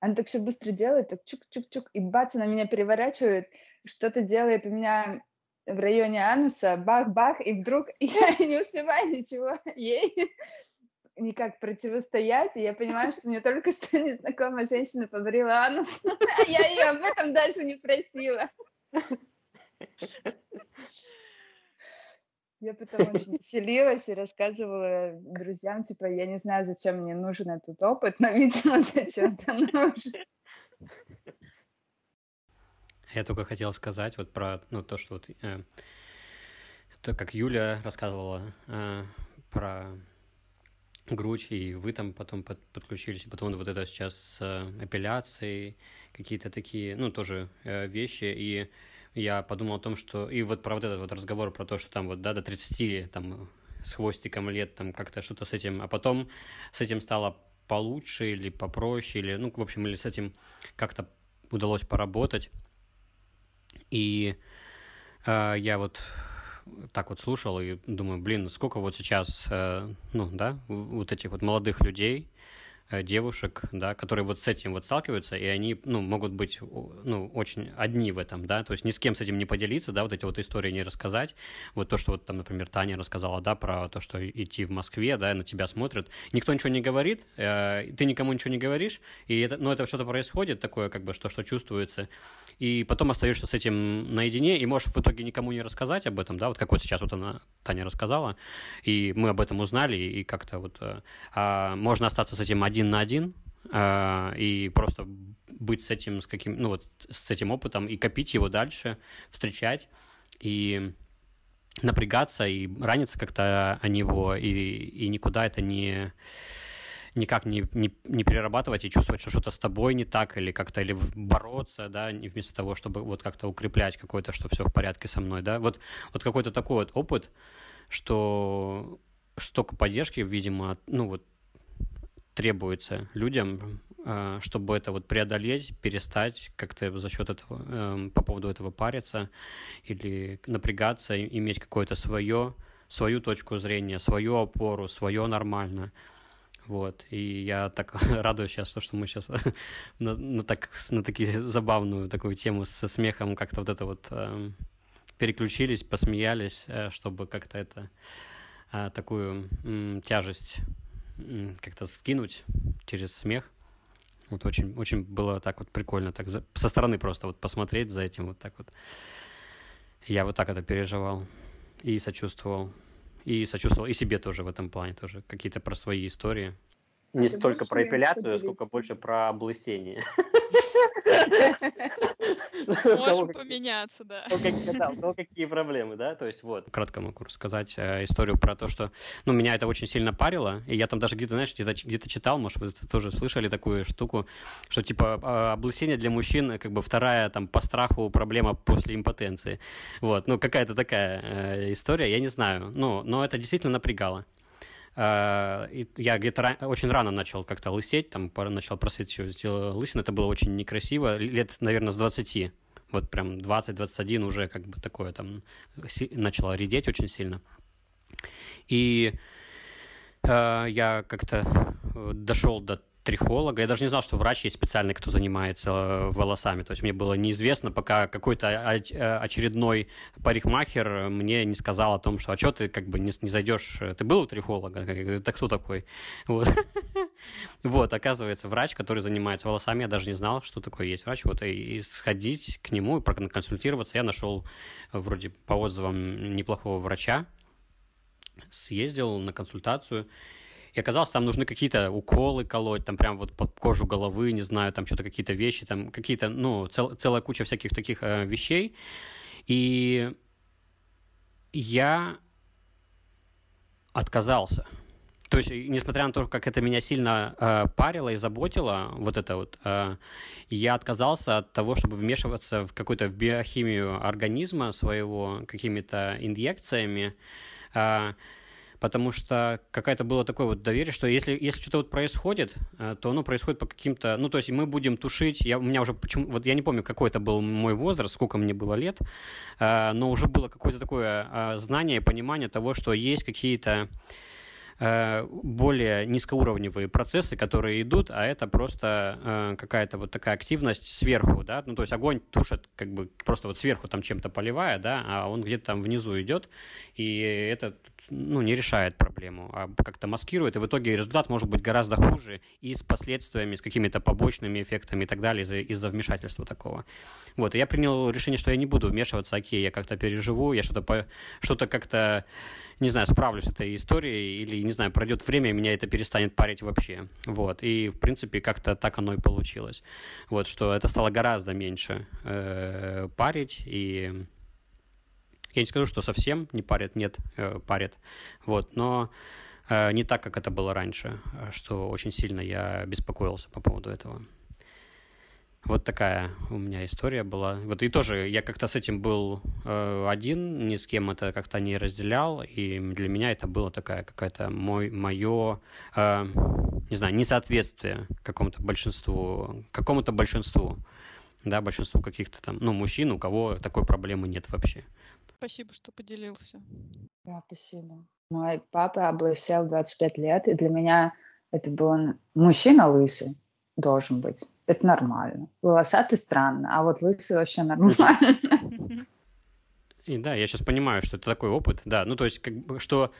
Она так все быстро делает, так чук-чук-чук, и бац, она меня переворачивает, что-то делает у меня в районе ануса, бах-бах, и вдруг я не успеваю ничего ей никак противостоять, и я понимаю, что мне только что незнакомая женщина побрила анус, а я ее об этом даже не просила. Я потом очень веселилась и рассказывала друзьям, типа, я не знаю, зачем мне нужен этот опыт, но, видимо, зачем-то нужен. Я только хотел сказать вот про ну, то, что вот, э, то, как Юля рассказывала э, про грудь, и вы там потом под, подключились, и потом вот это сейчас с э, эпиляцией, какие-то такие, ну, тоже э, вещи, и я подумал о том, что... И вот про вот этот вот разговор про то, что там вот, да, до 30, там, с хвостиком лет, там, как-то что-то с этим, а потом с этим стало получше или попроще, или, ну, в общем, или с этим как-то удалось поработать. И э, я вот так вот слушал и думаю, блин, сколько вот сейчас, э, ну, да, вот этих вот молодых людей, девушек, да, которые вот с этим вот сталкиваются, и они, ну, могут быть, ну, очень одни в этом, да, то есть ни с кем с этим не поделиться, да, вот эти вот истории не рассказать, вот то, что вот там, например, Таня рассказала, да, про то, что идти в Москве, да, на тебя смотрят, никто ничего не говорит, э, ты никому ничего не говоришь, и это, ну, это что-то происходит такое, как бы, что, что чувствуется, и потом остаешься с этим наедине, и можешь в итоге никому не рассказать об этом, да, вот как вот сейчас вот она, Таня рассказала, и мы об этом узнали, и как-то вот, э, а можно остаться с этим один один на один э, и просто быть с этим, с каким, ну вот, с этим опытом и копить его дальше, встречать и напрягаться и раниться как-то о него и, и никуда это не никак не, не, не перерабатывать и чувствовать, что что-то с тобой не так, или как-то или бороться, да, вместо того, чтобы вот как-то укреплять какое-то, что все в порядке со мной, да. Вот, вот какой-то такой вот опыт, что столько поддержки, видимо, ну вот требуется людям, э, чтобы это вот преодолеть, перестать как-то за счет этого, эм, по поводу этого париться или напрягаться, иметь какое-то свое, свою точку зрения, свою опору, свое нормально. Вот, и я так радуюсь сейчас, то, что мы сейчас на, на, так, на такие забавную такую тему со смехом как-то вот это вот э, переключились, посмеялись, э, чтобы как-то это э, такую э, тяжесть как-то скинуть через смех. Вот очень, очень было так вот прикольно, так за, со стороны просто вот посмотреть за этим вот так вот. Я вот так это переживал и сочувствовал. И сочувствовал и себе тоже в этом плане тоже. Какие-то про свои истории. Не Ты столько про эпиляцию, сколько больше про облысение. Можем поменяться, да. Ну, какие проблемы, да, то есть вот. Кратко могу рассказать э, историю про то, что, ну, меня это очень сильно парило, и я там даже где-то, знаешь, где-то где читал, может, вы тоже слышали такую штуку, что, типа, а, облысение для мужчин, как бы, вторая, там, по страху проблема после импотенции. Вот, ну, какая-то такая э, история, я не знаю, ну, но это действительно напрягало. Э, я где-то очень рано начал как-то лысеть, там начал просвечивать лысин. Это было очень некрасиво. Лет, наверное, с 20. Вот прям 20-21 уже как бы такое там начало редеть очень сильно. И э, я как-то э, дошел до трихолога. Я даже не знал, что врач есть специальный, кто занимается э, волосами. То есть мне было неизвестно, пока какой-то э, очередной парикмахер мне не сказал о том, что а что ты как бы не, не зайдешь, ты был у трихолога? Так кто такой? Вот. вот, оказывается, врач, который занимается волосами, я даже не знал, что такое есть врач. Вот и сходить к нему и проконсультироваться. Я нашел вроде по отзывам неплохого врача, съездил на консультацию, и оказалось, там нужны какие-то уколы колоть, там прям вот под кожу головы, не знаю, там что-то какие-то вещи, там какие-то, ну, цел, целая куча всяких таких э, вещей. И я отказался. То есть, несмотря на то, как это меня сильно э, парило и заботило, вот это вот, э, я отказался от того, чтобы вмешиваться в какую-то в биохимию организма своего какими-то инъекциями. Э, потому что какое-то было такое вот доверие, что если, если что-то вот происходит, э, то оно происходит по каким-то... Ну, то есть мы будем тушить... Я, у меня уже почему... Вот я не помню, какой это был мой возраст, сколько мне было лет, э, но уже было какое-то такое э, знание и понимание того, что есть какие-то более низкоуровневые процессы, которые идут, а это просто какая-то вот такая активность сверху, да, ну то есть огонь тушит как бы просто вот сверху там чем-то поливая, да, а он где-то там внизу идет, и это ну, не решает проблему, а как-то маскирует, и в итоге результат может быть гораздо хуже и с последствиями, с какими-то побочными эффектами и так далее из-за, из вмешательства такого. Вот, и я принял решение, что я не буду вмешиваться, окей, я как-то переживу, я что-то по, что-то как-то, не знаю, справлюсь с этой историей, или, не знаю, пройдет время, и меня это перестанет парить вообще. Вот, и, в принципе, как-то так оно и получилось. Вот, что это стало гораздо меньше э, парить, и я не скажу, что совсем не парят, нет, э, парят. Вот, но э, не так, как это было раньше, э, что очень сильно я беспокоился по поводу этого. Вот такая у меня история была. Вот и тоже я как-то с этим был один, ни с кем это как-то не разделял, и для меня это было такая какая-то мой, мое, не знаю, несоответствие какому-то большинству, какому-то большинству, да, большинству каких-то там, ну, мужчин, у кого такой проблемы нет вообще. Спасибо, что поделился. Да, спасибо. Мой папа облысел 25 лет, и для меня это был мужчина лысый должен быть. Это нормально. Волосатый странно, а вот лысый вообще нормально. И да, я сейчас понимаю, что это такой опыт, да, ну то есть как бы, что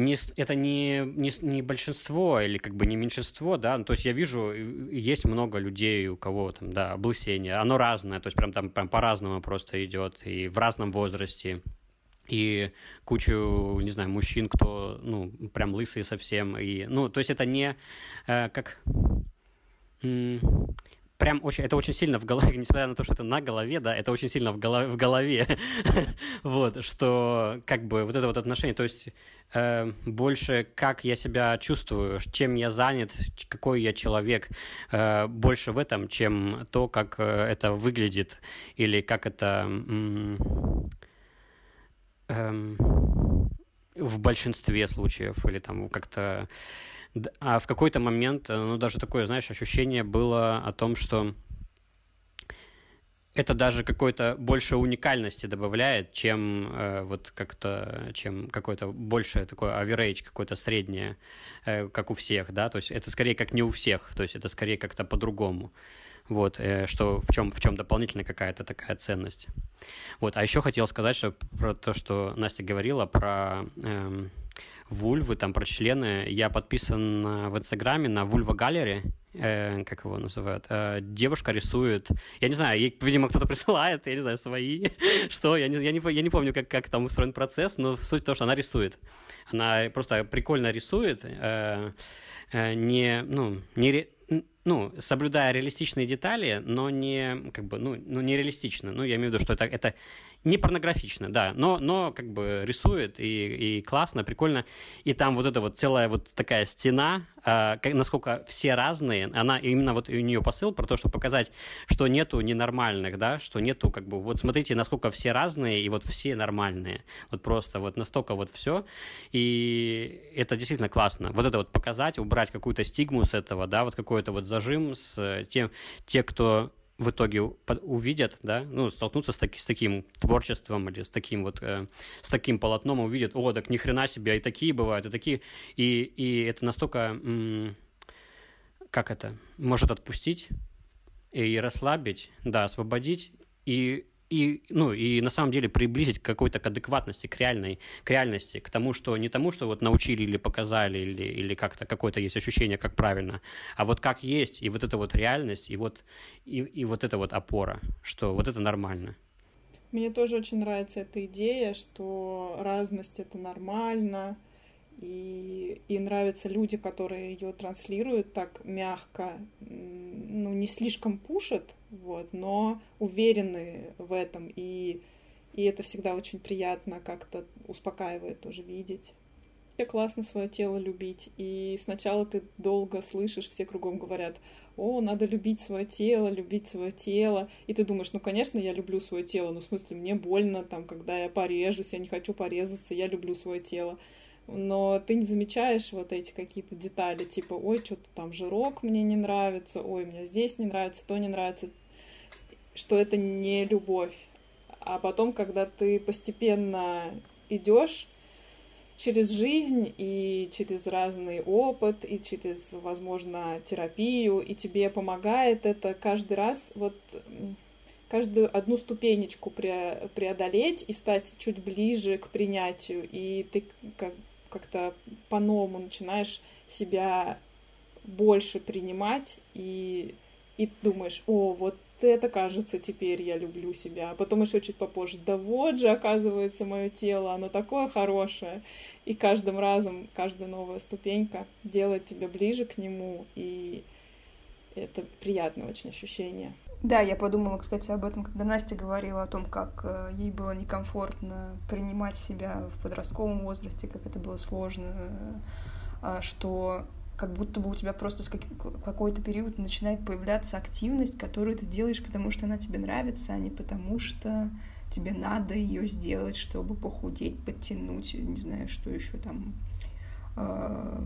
не, это не, не, не большинство или как бы не меньшинство, да, ну, то есть я вижу, есть много людей, у кого там, да, облысение, оно разное, то есть прям там прям по-разному просто идет, и в разном возрасте, и кучу, не знаю, мужчин, кто, ну, прям лысые совсем, и, ну, то есть это не э, как прям очень, это очень сильно в голове, несмотря на то, что это на голове, да, это очень сильно в голове, в голове. вот, что как бы вот это вот отношение, то есть э, больше как я себя чувствую, чем я занят, какой я человек, э, больше в этом, чем то, как э, это выглядит или как это э, в большинстве случаев или там как-то а в какой-то момент, э, ну, даже такое, знаешь, ощущение было о том, что это даже какой-то больше уникальности добавляет, чем э, вот как-то, чем какой-то больше такой average, какое-то среднее, э, как у всех, да, то есть это скорее как не у всех, то есть это скорее как-то по-другому, вот, э, что в чем в чем дополнительная какая-то такая ценность, вот, а еще хотел сказать, что про то, что Настя говорила про э, вульвы, там про члены. Я подписан в Инстаграме на Вульва Галери, э, как его называют. Э, девушка рисует, я не знаю, ей, видимо, кто-то присылает, я не знаю, свои, что, я не, я не, я не помню, как, как там устроен процесс, но суть в том, что она рисует. Она просто прикольно рисует, э, э, не, ну, не, ну, соблюдая реалистичные детали, но не, как бы, ну, ну, не реалистично. Ну, я имею в виду, что это, это не порнографично, да, но, но как бы рисует и, и классно, прикольно. И там вот эта вот целая вот такая стена, э, насколько все разные, она именно вот у нее посыл про то, что показать, что нету ненормальных, да, что нету как бы, вот смотрите, насколько все разные и вот все нормальные. Вот просто вот настолько вот все. И это действительно классно. Вот это вот показать, убрать какую-то стигму с этого, да, вот какой-то вот зажим с тем, те, кто в итоге увидят, да, ну, столкнутся с, таки, с таким творчеством или с таким вот, э, с таким полотном, увидят, о, так ни хрена себе, и такие бывают, и такие, и, и это настолько, м- как это, может отпустить и расслабить, да, освободить, и и, ну, и на самом деле приблизить к какой-то к адекватности, к реальной, к реальности, к тому, что не тому, что вот научили или показали, или, или как-то какое-то есть ощущение, как правильно, а вот как есть, и вот эта вот реальность, и вот, и, и вот эта вот опора, что вот это нормально. Мне тоже очень нравится эта идея, что разность — это нормально, и, и нравятся люди, которые ее транслируют так мягко, ну, не слишком пушат, вот, но уверены в этом, и, и это всегда очень приятно, как-то успокаивает тоже видеть. классно свое тело любить. И сначала ты долго слышишь, все кругом говорят, о, надо любить свое тело, любить свое тело. И ты думаешь, ну, конечно, я люблю свое тело, ну, в смысле, мне больно, там, когда я порежусь, я не хочу порезаться, я люблю свое тело. Но ты не замечаешь вот эти какие-то детали, типа, ой, что-то там жирок мне не нравится, ой, мне здесь не нравится, то не нравится, что это не любовь. А потом, когда ты постепенно идешь через жизнь и через разный опыт, и через, возможно, терапию, и тебе помогает это каждый раз вот каждую одну ступенечку преодолеть и стать чуть ближе к принятию, и ты как, как-то по-новому начинаешь себя больше принимать и, и думаешь, о, вот это кажется, теперь я люблю себя. А потом еще чуть попозже, да вот же, оказывается, мое тело, оно такое хорошее. И каждым разом, каждая новая ступенька делает тебя ближе к нему, и это приятное очень ощущение. Да, я подумала, кстати, об этом, когда Настя говорила о том, как э, ей было некомфортно принимать себя в подростковом возрасте, как это было сложно, э, что как будто бы у тебя просто с какой-то период начинает появляться активность, которую ты делаешь, потому что она тебе нравится, а не потому что тебе надо ее сделать, чтобы похудеть, подтянуть, не знаю, что еще там, э,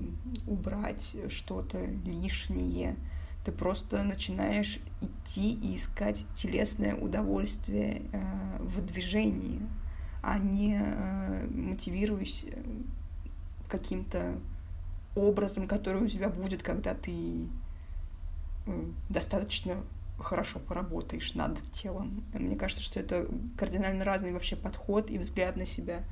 убрать что-то лишнее. Ты просто начинаешь идти и искать телесное удовольствие э, в движении, а не э, мотивируясь э, каким-то образом, который у тебя будет, когда ты достаточно хорошо поработаешь над телом. Мне кажется, что это кардинально разный вообще подход и взгляд на себя.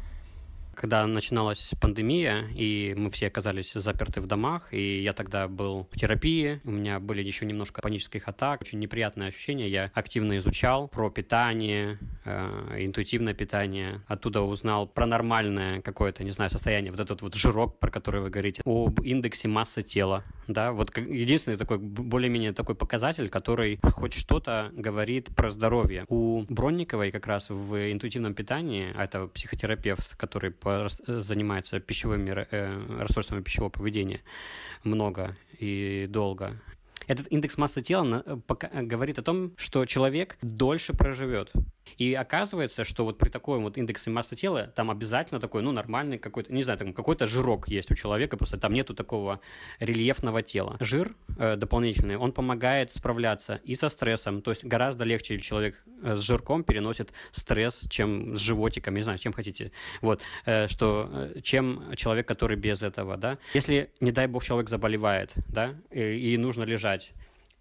Когда начиналась пандемия, и мы все оказались заперты в домах, и я тогда был в терапии, у меня были еще немножко панических атак, очень неприятные ощущения. Я активно изучал про питание, э, интуитивное питание. Оттуда узнал про нормальное какое-то, не знаю, состояние, вот этот вот жирок, про который вы говорите, об индексе массы тела. Да, вот единственный такой, более-менее такой показатель, который хоть что-то говорит про здоровье. У Бронниковой как раз в интуитивном питании, а это психотерапевт, который Э, занимается пищевыми э, расстройствами пищевого поведения много и долго. Этот индекс массы тела э, говорит о том, что человек дольше проживет. И оказывается, что вот при такой вот индексе массы тела там обязательно такой, ну, нормальный какой-то, не знаю, там какой-то жирок есть у человека, просто там нету такого рельефного тела. Жир э, дополнительный, он помогает справляться и со стрессом, то есть гораздо легче человек э, с жирком переносит стресс, чем с животиком, не знаю, чем хотите, вот, э, что, э, чем человек, который без этого, да. Если, не дай бог, человек заболевает, да, и, и нужно лежать,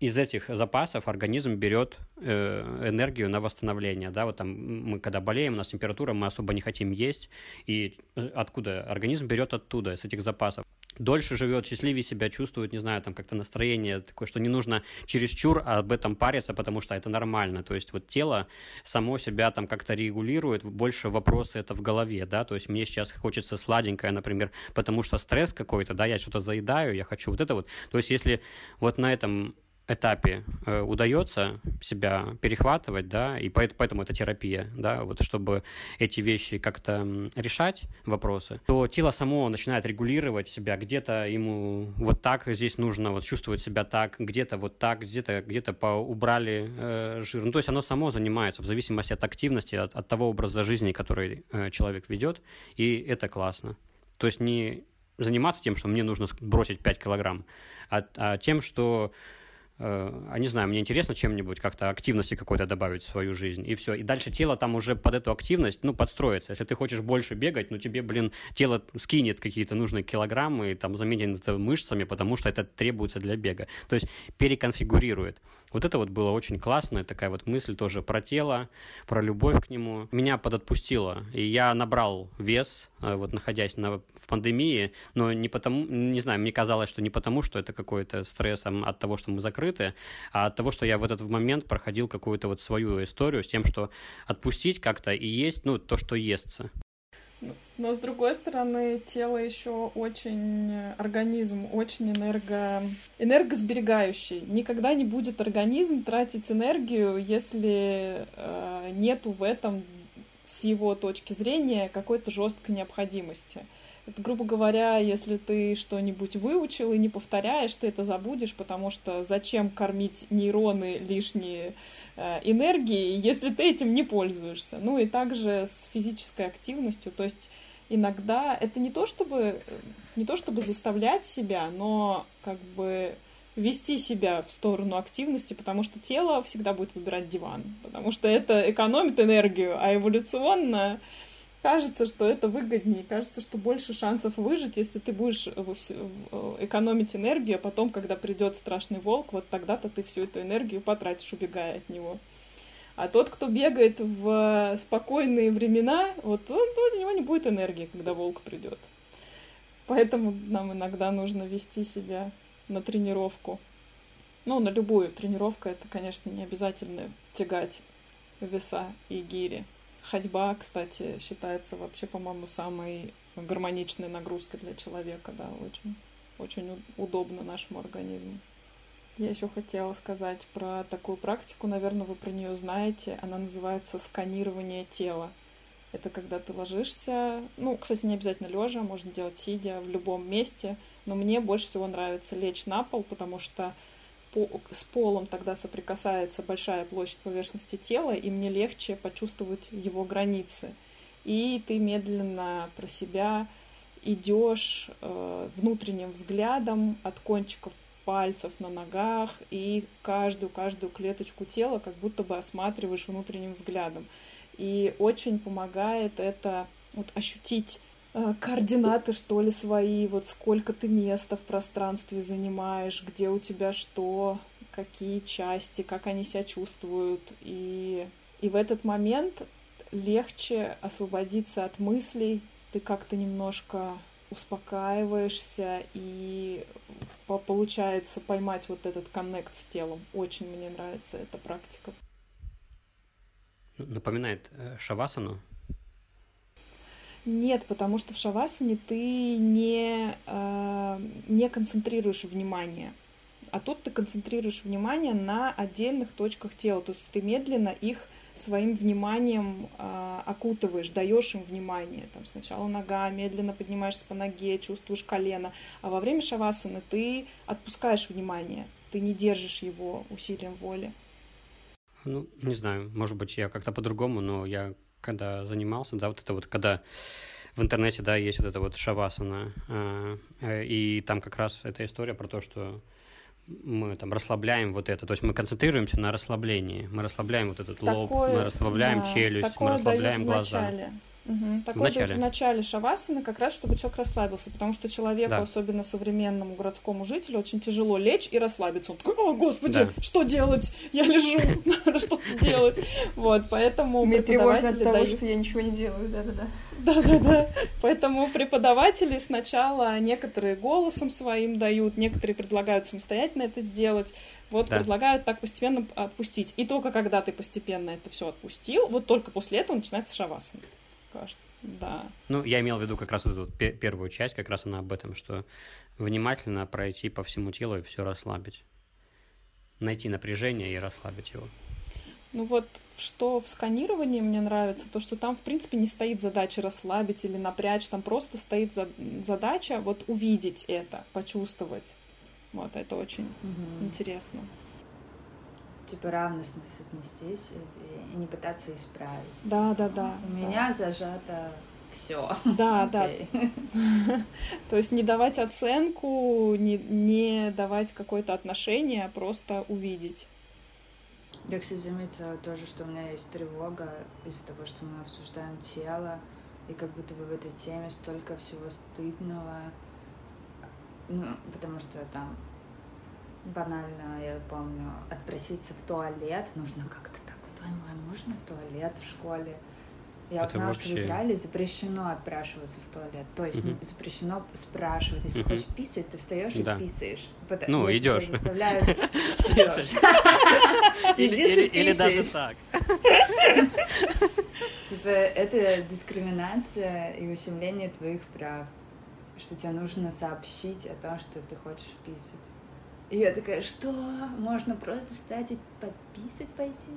из этих запасов организм берет э, энергию на восстановление, да, вот там мы когда болеем, у нас температура, мы особо не хотим есть, и э, откуда? Организм берет оттуда, с этих запасов. Дольше живет, счастливее себя чувствует, не знаю, там как-то настроение такое, что не нужно чересчур об этом париться, потому что это нормально, то есть вот тело само себя там как-то регулирует, больше вопросы это в голове, да, то есть мне сейчас хочется сладенькое, например, потому что стресс какой-то, да, я что-то заедаю, я хочу вот это вот, то есть если вот на этом этапе э, удается себя перехватывать, да, и поэтому это терапия, да, вот чтобы эти вещи как-то решать, вопросы, то тело само начинает регулировать себя, где-то ему вот так здесь нужно вот чувствовать себя так, где-то вот так, где-то где-то поубрали э, жир, ну, то есть оно само занимается в зависимости от активности, от, от того образа жизни, который э, человек ведет, и это классно. То есть не заниматься тем, что мне нужно бросить 5 килограмм, а, а тем, что а не знаю, мне интересно чем-нибудь как-то активности какой-то добавить в свою жизнь, и все. И дальше тело там уже под эту активность, ну, подстроится. Если ты хочешь больше бегать, ну, тебе, блин, тело скинет какие-то нужные килограммы и там заменит это мышцами, потому что это требуется для бега. То есть переконфигурирует. Вот это вот было очень классно, такая вот мысль тоже про тело, про любовь к нему. Меня подотпустило, и я набрал вес, э, вот находясь на, в пандемии, но не потому, не знаю, мне казалось, что не потому, что это какой-то стресс от того, что мы закрыты, а от того, что я в этот момент проходил какую-то вот свою историю с тем, что отпустить как-то и есть, ну, то, что естся. Но с другой стороны, тело еще очень организм, очень энерго, энергосберегающий. Никогда не будет организм тратить энергию, если э, нету в этом с его точки зрения какой-то жесткой необходимости. Это, грубо говоря, если ты что-нибудь выучил и не повторяешь, ты это забудешь, потому что зачем кормить нейроны лишние э, энергии, если ты этим не пользуешься. Ну и также с физической активностью, то есть иногда это не то чтобы не то чтобы заставлять себя, но как бы вести себя в сторону активности, потому что тело всегда будет выбирать диван, потому что это экономит энергию, а эволюционно кажется, что это выгоднее, кажется, что больше шансов выжить, если ты будешь экономить энергию, а потом, когда придет страшный волк, вот тогда-то ты всю эту энергию потратишь, убегая от него. А тот, кто бегает в спокойные времена, вот он, у него не будет энергии, когда волк придет. Поэтому нам иногда нужно вести себя на тренировку. Ну, на любую тренировку это, конечно, не обязательно тягать веса и гири. Ходьба, кстати, считается вообще, по-моему, самой гармоничной нагрузкой для человека, да, очень, очень удобно нашему организму. Я еще хотела сказать про такую практику, наверное, вы про нее знаете. Она называется сканирование тела. Это когда ты ложишься, ну, кстати, не обязательно лежа, можно делать сидя в любом месте, но мне больше всего нравится лечь на пол, потому что по, с полом тогда соприкасается большая площадь поверхности тела, и мне легче почувствовать его границы. И ты медленно про себя идешь э, внутренним взглядом от кончиков пальцев на ногах и каждую-каждую клеточку тела как будто бы осматриваешь внутренним взглядом. И очень помогает это вот ощутить координаты, что ли, свои, вот сколько ты места в пространстве занимаешь, где у тебя что, какие части, как они себя чувствуют. И, и в этот момент легче освободиться от мыслей, ты как-то немножко успокаиваешься и получается поймать вот этот коннект с телом. Очень мне нравится эта практика. Напоминает э, шавасану? Нет, потому что в шавасане ты не, э, не концентрируешь внимание. А тут ты концентрируешь внимание на отдельных точках тела. То есть ты медленно их своим вниманием э, окутываешь, даешь им внимание. Там сначала нога, медленно поднимаешься по ноге, чувствуешь колено. А во время шавасаны ты отпускаешь внимание, ты не держишь его усилием воли. Ну, не знаю, может быть, я как-то по-другому, но я когда занимался, да, вот это вот, когда в интернете, да, есть вот это вот шавасана, э, э, и там как раз эта история про то, что мы там расслабляем вот это, то есть мы концентрируемся на расслаблении, мы расслабляем вот этот такое, лоб, мы расслабляем да, челюсть, мы расслабляем глаза. Начале. Угу. Такое в начале. в начале шавасаны, как раз чтобы человек расслабился, потому что человеку, да. особенно современному городскому жителю, очень тяжело лечь и расслабиться. Он такой, о, господи, да. что делать? Я лежу, надо что-то делать. Вот, поэтому Мне тревожно от того, что я ничего не делаю, да-да-да. Да-да-да. Поэтому преподаватели сначала некоторые голосом своим дают, некоторые предлагают самостоятельно это сделать. Вот да. предлагают так постепенно отпустить. И только когда ты постепенно это все отпустил, вот только после этого начинается шавасана кажется. Да. Ну, я имел в виду как раз вот эту вот первую часть, как раз она об этом, что внимательно пройти по всему телу и все расслабить. Найти напряжение и расслабить его. Ну вот, что в сканировании мне нравится, то, что там, в принципе, не стоит задача расслабить или напрячь, там просто стоит за задача вот увидеть это, почувствовать. Вот, это очень угу. интересно типа равностно отнестись и, не пытаться исправить. Да, да, да. У меня зажато все. Да, да. То есть не давать оценку, не, не давать какое-то отношение, а просто увидеть. Я, кстати, заметила тоже, что у меня есть тревога из-за того, что мы обсуждаем тело, и как будто бы в этой теме столько всего стыдного, ну, потому что там банально, я помню, отпроситься в туалет. Нужно как-то так, твою можно в туалет в школе? Я узнала, вообще... что в Израиле запрещено отпрашиваться в туалет. То есть угу. запрещено спрашивать. Если угу. хочешь писать, ты встаешь да. и писаешь. Ну, идешь. Заставляют... Сидишь и Или даже так. Типа, это дискриминация и ущемление твоих прав. Что тебе нужно сообщить о том, что ты хочешь писать. И я такая, что? Можно просто встать и подписать пойти?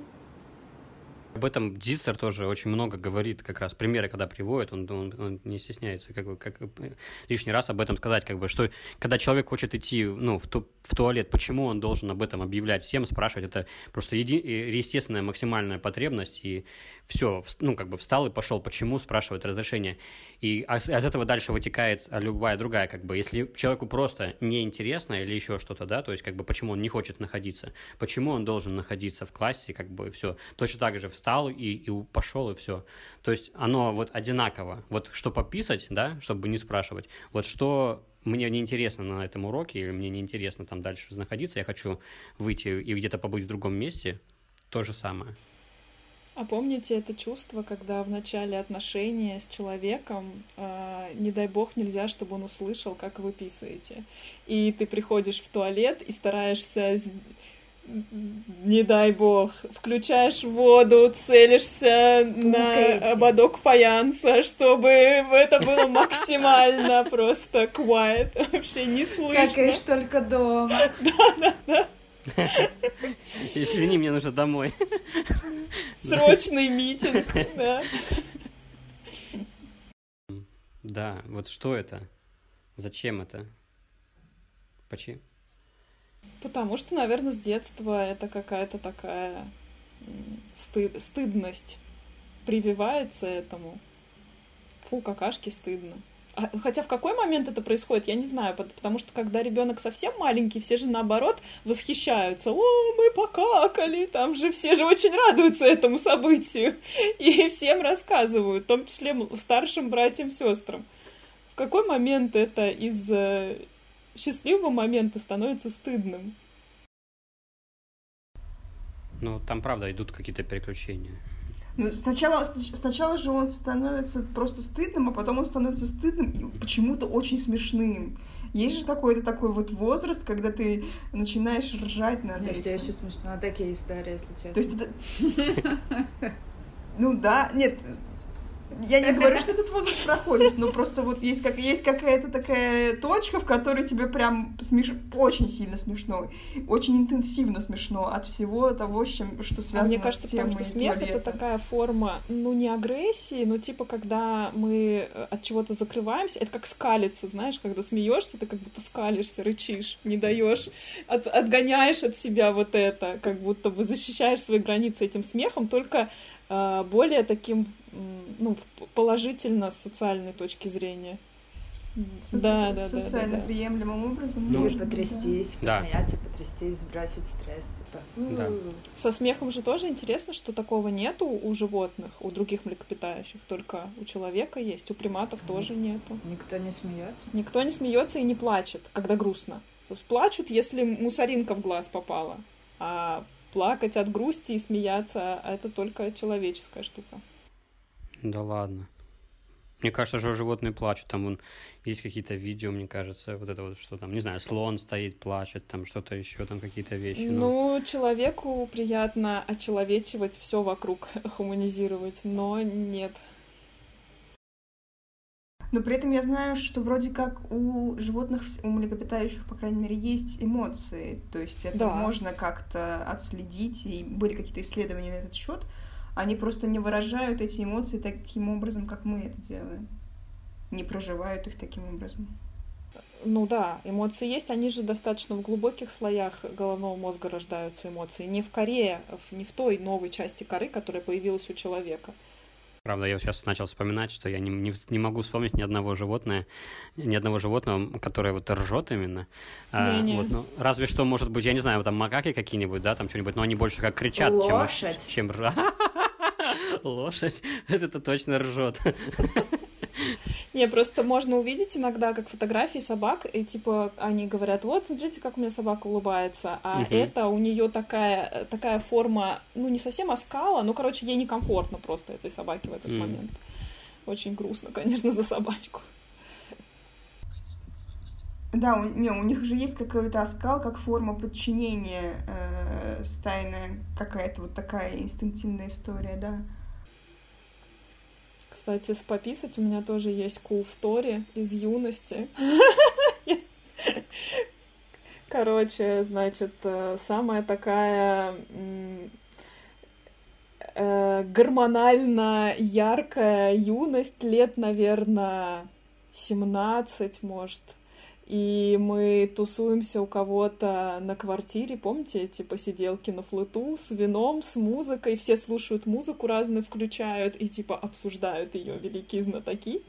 Об этом Дицер тоже очень много говорит, как раз примеры, когда приводит, он, он, он не стесняется как бы, как, лишний раз об этом сказать, как бы, что когда человек хочет идти ну, в, ту, в туалет, почему он должен об этом объявлять всем, спрашивать, это просто еди, естественная максимальная потребность, и все, ну, как бы встал и пошел, почему, спрашивает разрешение. И от этого дальше вытекает любая другая, как бы, если человеку просто неинтересно или еще что-то, да, то есть, как бы, почему он не хочет находиться, почему он должен находиться в классе, как бы, все. Точно так же встал и, и пошел, и все. То есть, оно вот одинаково. Вот что пописать, да, чтобы не спрашивать, вот что мне неинтересно на этом уроке, или мне неинтересно там дальше находиться, я хочу выйти и где-то побыть в другом месте, то же самое. А помните это чувство, когда в начале отношения с человеком, э, не дай бог, нельзя, чтобы он услышал, как вы писаете. И ты приходишь в туалет и стараешься, не дай бог, включаешь воду, целишься на ободок фаянса, чтобы это было максимально просто quiet, вообще не слышно. Какаешь только дома. Да, да, да. Извини, мне нужно домой. Срочный митинг, да. Да, вот что это? Зачем это? Почему? Потому что, наверное, с детства это какая-то такая стыд, стыдность прививается этому. Фу, какашки стыдно. А, хотя в какой момент это происходит, я не знаю, потому что когда ребенок совсем маленький, все же наоборот восхищаются. О, мы покакали, там же все же очень радуются этому событию и всем рассказывают, в том числе старшим братьям, сестрам. В какой момент это из э, счастливого момента становится стыдным? Ну, там, правда, идут какие-то переключения. Ну, сначала, сначала же он становится просто стыдным, а потом он становится стыдным и почему-то очень смешным. Есть же какой-то такой вот возраст, когда ты начинаешь ржать над Мне этим. все еще смешно. Такие истории, если честно. То есть это... Ну да, нет, я не говорю, что этот возраст проходит, но просто вот есть, как, есть какая-то такая точка, в которой тебе прям смеш... очень сильно смешно, очень интенсивно смешно от всего того, с чем, что связано а мне кажется, с темой потому что смех это такая форма, ну, не агрессии, но типа, когда мы э, от чего-то закрываемся, это как скалиться, знаешь, когда смеешься, ты как будто скалишься, рычишь, не даешь, от, отгоняешь от себя вот это, как будто бы защищаешь свои границы этим смехом, только э, более таким ну, положительно с социальной точки зрения. Соци- да, да, социально да, да, приемлемым образом. Ну, Или потрястись, да. посмеяться, потрястись, сбросить стресс. Типа. Да. Со смехом же тоже интересно, что такого нету у животных, у других млекопитающих, только у человека есть, у приматов Ник- тоже нету. Никто не смеется. Никто не смеется и не плачет, когда грустно. То есть плачут, если мусоринка в глаз попала, а плакать от грусти и смеяться это только человеческая штука. Да ладно. Мне кажется, что животные плачут. Там вон, есть какие-то видео, мне кажется, вот это вот, что там, не знаю, слон стоит, плачет, там что-то еще, там какие-то вещи. Но... Ну, человеку приятно очеловечивать все вокруг, хуманизировать, но нет. Но при этом я знаю, что вроде как у животных, у млекопитающих, по крайней мере, есть эмоции. То есть это да. можно как-то отследить, и были какие-то исследования на этот счет они просто не выражают эти эмоции таким образом, как мы это делаем. Не проживают их таким образом. Ну да, эмоции есть, они же достаточно в глубоких слоях головного мозга рождаются эмоции. Не в коре, не в той новой части коры, которая появилась у человека. Правда, я сейчас начал вспоминать, что я не, не, не могу вспомнить ни одного животного, ни одного животного, которое вот ржет именно. А, вот, ну, разве что, может быть, я не знаю, там макаки какие-нибудь, да, там что-нибудь, но они больше как кричат, Лошадь. чем, чем ржат. Лошадь, это точно ржет. Не, просто можно увидеть иногда, как фотографии собак, и типа они говорят, вот, смотрите, как у меня собака улыбается, а угу. это у нее такая, такая форма, ну, не совсем оскала, но, короче, ей некомфортно просто этой собаке в этот mm. момент. Очень грустно, конечно, за собачку. Да, у, не, у них же есть какой-то оскал, как форма подчинения, э, стайная какая-то вот такая инстинктивная история, да. Кстати, с пописать у меня тоже есть cool story из юности. Короче, значит, э, самая такая э, гормонально яркая юность, лет, наверное, 17, может. И мы тусуемся у кого-то на квартире, помните, эти посиделки на флоту с вином, с музыкой, все слушают музыку разную, включают и типа обсуждают ее великие знатоки.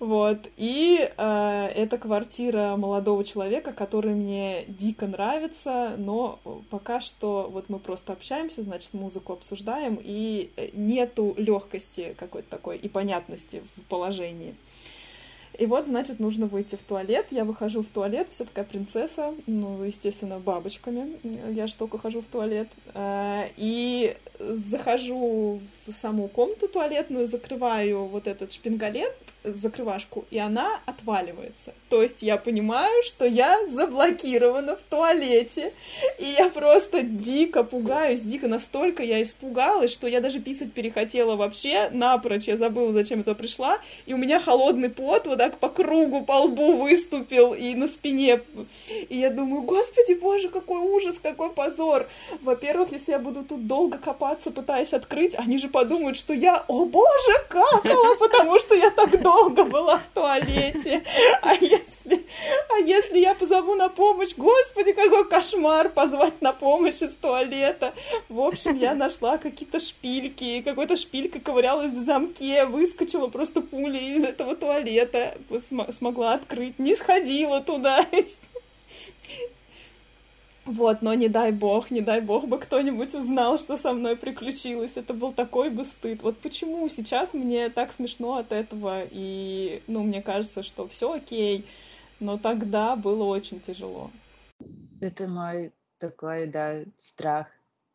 Вот. И э, это квартира молодого человека, который мне дико нравится, но пока что вот мы просто общаемся, значит, музыку обсуждаем, и нету легкости какой-то такой и понятности в положении. И вот, значит, нужно выйти в туалет. Я выхожу в туалет, вся такая принцесса, ну, естественно, бабочками. Я же только хожу в туалет. Э, и захожу в саму комнату туалетную, закрываю вот этот шпингалет, закрывашку, и она отваливается. То есть я понимаю, что я заблокирована в туалете, и я просто дико пугаюсь, дико настолько я испугалась, что я даже писать перехотела вообще напрочь, я забыла, зачем это пришла, и у меня холодный пот вот так по кругу, по лбу выступил, и на спине, и я думаю, господи боже, какой ужас, какой позор. Во-первых, если я буду тут долго копаться, пытаясь открыть, они же подумают, что я, о боже, какала, потому что я так долго долго была в туалете. А если, а если я позову на помощь, господи, какой кошмар позвать на помощь из туалета. В общем, я нашла какие-то шпильки, какой-то шпилька ковырялась в замке, выскочила просто пулей из этого туалета, смогла открыть, не сходила туда. Вот, но не дай бог, не дай бог бы кто-нибудь узнал, что со мной приключилось. Это был такой бы стыд. Вот почему сейчас мне так смешно от этого, и, ну, мне кажется, что все окей, но тогда было очень тяжело. Это мой такой, да, страх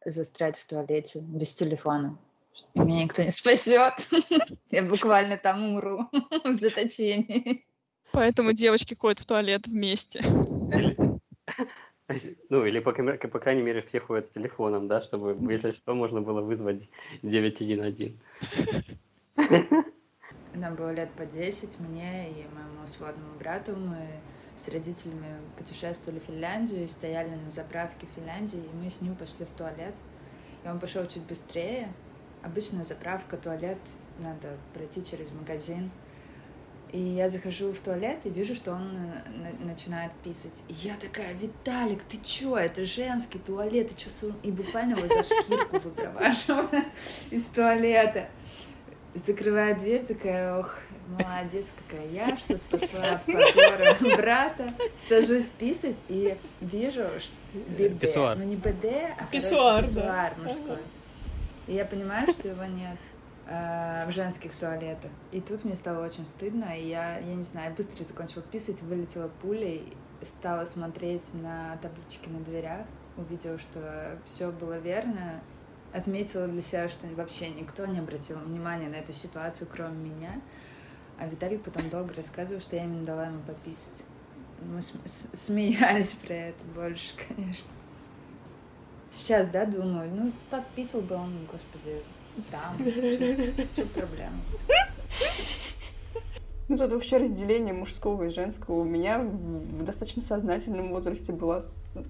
застрять в туалете без телефона. Меня никто не спасет. Я буквально там умру в заточении. Поэтому девочки ходят в туалет вместе. Ну, или, по, по крайней мере, все ходят с телефоном, да, чтобы, если что, можно было вызвать 911. Нам было лет по 10, мне и моему сводному брату. Мы с родителями путешествовали в Финляндию и стояли на заправке в Финляндии, и мы с ним пошли в туалет. И он пошел чуть быстрее. Обычно заправка, туалет, надо пройти через магазин. И я захожу в туалет и вижу, что он э, начинает писать. И я такая, Виталик, ты чё? Это женский туалет, ты чё? И буквально его за шкирку выпроваживаю из туалета. Закрываю дверь, такая, ох, молодец какая я, что спасла от позора брата. Сажусь писать и вижу, что БД. Писсуар. Ну не БД, а писсуар, короче, писсуар да. мужской. И я понимаю, что его нет. Э, в женских туалетах. И тут мне стало очень стыдно, и я, я не знаю, быстро закончила писать, вылетела пулей, стала смотреть на таблички на дверях, увидела, что все было верно, отметила для себя, что вообще никто не обратил внимания на эту ситуацию, кроме меня. А Виталий потом долго рассказывал, что я именно дала ему пописать. Мы смеялись про это больше, конечно. Сейчас, да, думаю, ну, пописал бы он, господи, да, что проблема? Ну, тут вообще разделение мужского и женского у меня в достаточно сознательном возрасте была,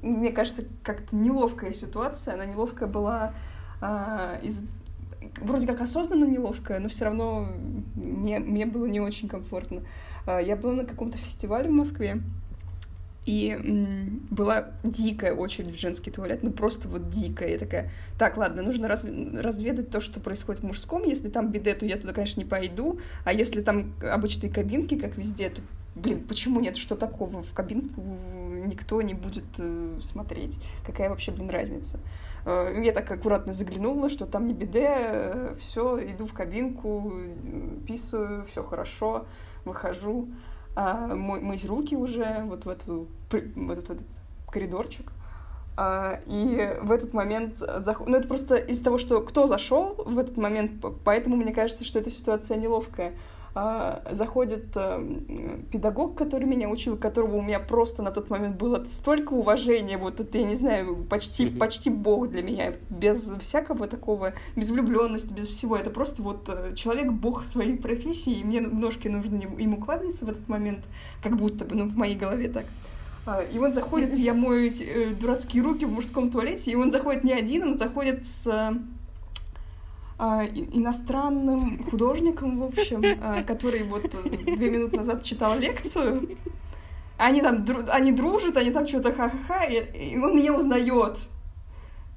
мне кажется, как-то неловкая ситуация. Она неловкая была а, из вроде как осознанно неловкая, но все равно мне, мне было не очень комфортно. А, я была на каком-то фестивале в Москве, и м, была дикая очередь в женский туалет, ну просто вот дикая. Я такая, так, ладно, нужно раз, разведать то, что происходит в мужском. Если там биде, то я туда, конечно, не пойду. А если там обычные кабинки, как везде, то, блин, почему нет? Что такого? В кабинку никто не будет э, смотреть. Какая вообще, блин, разница? Э, я так аккуратно заглянула, что там не биде, э, все, иду в кабинку, э, писаю, все хорошо, выхожу а, мыть руки уже вот в эту вот этот коридорчик. А, и в этот момент зах... ну это просто из того, что кто зашел в этот момент, поэтому мне кажется, что эта ситуация неловкая. А, заходит а, педагог, который меня учил, которого у меня просто на тот момент было столько уважения, вот это, я не знаю, почти, mm-hmm. почти бог для меня, без всякого такого, без влюбленности, без всего. Это просто вот э, человек бог своей профессии, и мне в ножки нужно ему кладываться в этот момент, как будто бы, ну, в моей голове так. А, и он заходит, я мою эти э, дурацкие руки в мужском туалете, и он заходит не один, он заходит с иностранным художником, в общем, а, который вот э, две минуты назад читал лекцию. Они там, они дружат, они там что-то ха-ха-ха, и он меня узнает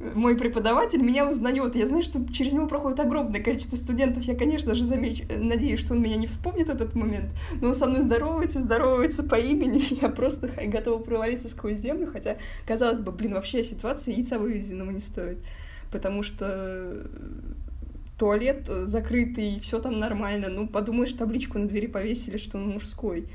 мой преподаватель меня узнает. Я знаю, что через него проходит огромное количество студентов. Я, конечно же, замечу, надеюсь, что он меня не вспомнит этот момент, но он со мной здоровается, здоровается по имени. Я просто готова провалиться сквозь землю, хотя, казалось бы, блин, вообще ситуация яйца вывезенного не стоит. Потому что туалет закрытый, все там нормально. Ну, подумаешь, табличку на двери повесили, что он мужской.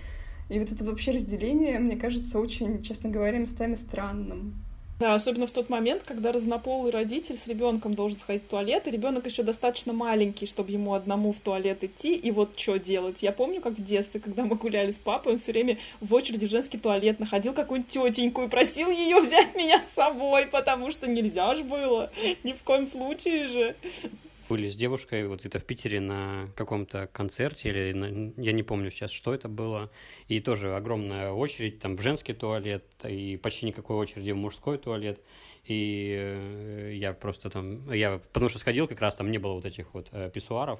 И вот это вообще разделение, мне кажется, очень, честно говоря, местами странным. Да, особенно в тот момент, когда разнополый родитель с ребенком должен сходить в туалет, и ребенок еще достаточно маленький, чтобы ему одному в туалет идти, и вот что делать. Я помню, как в детстве, когда мы гуляли с папой, он все время в очереди в женский туалет находил какую-нибудь тетеньку и просил ее взять меня с собой, потому что нельзя же было, ни в коем случае же были с девушкой, вот это в Питере на каком-то концерте, или на, я не помню сейчас, что это было, и тоже огромная очередь там в женский туалет, и почти никакой очереди в мужской туалет, и э, я просто там, я потому что сходил как раз, там не было вот этих вот э, писсуаров,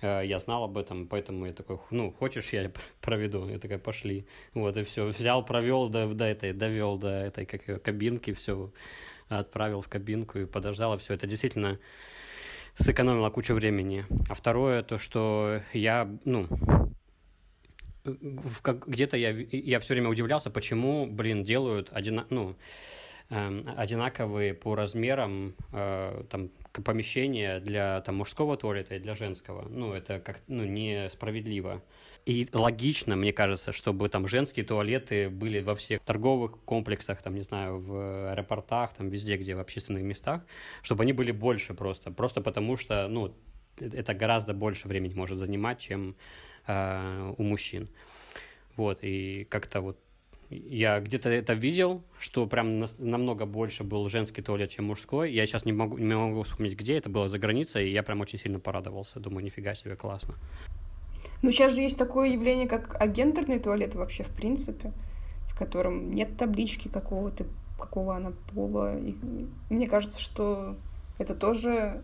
э, я знал об этом, поэтому я такой, ну, хочешь, я проведу? Я такая, пошли. Вот, и все, взял, провел до, до этой, довел до этой, как кабинки, все, отправил в кабинку и подождал, и все. Это действительно сэкономила кучу времени. А второе, то, что я, ну, где-то я, я все время удивлялся, почему, блин, делают одина, ну, э, одинаковые по размерам э, там, помещения для там, мужского туалета и для женского. Ну, это как ну, несправедливо. И логично, мне кажется, чтобы там женские туалеты были во всех торговых комплексах, там, не знаю, в аэропортах, там, везде, где в общественных местах, чтобы они были больше просто. Просто потому что, ну, это гораздо больше времени может занимать, чем э, у мужчин. Вот, и как-то вот я где-то это видел, что прям на, намного больше был женский туалет, чем мужской. Я сейчас не могу, не могу вспомнить, где это было за границей, и я прям очень сильно порадовался. Думаю, нифига себе, классно. Ну, сейчас же есть такое явление, как агендерный туалет вообще, в принципе, в котором нет таблички какого-то, какого она пола. И мне кажется, что это тоже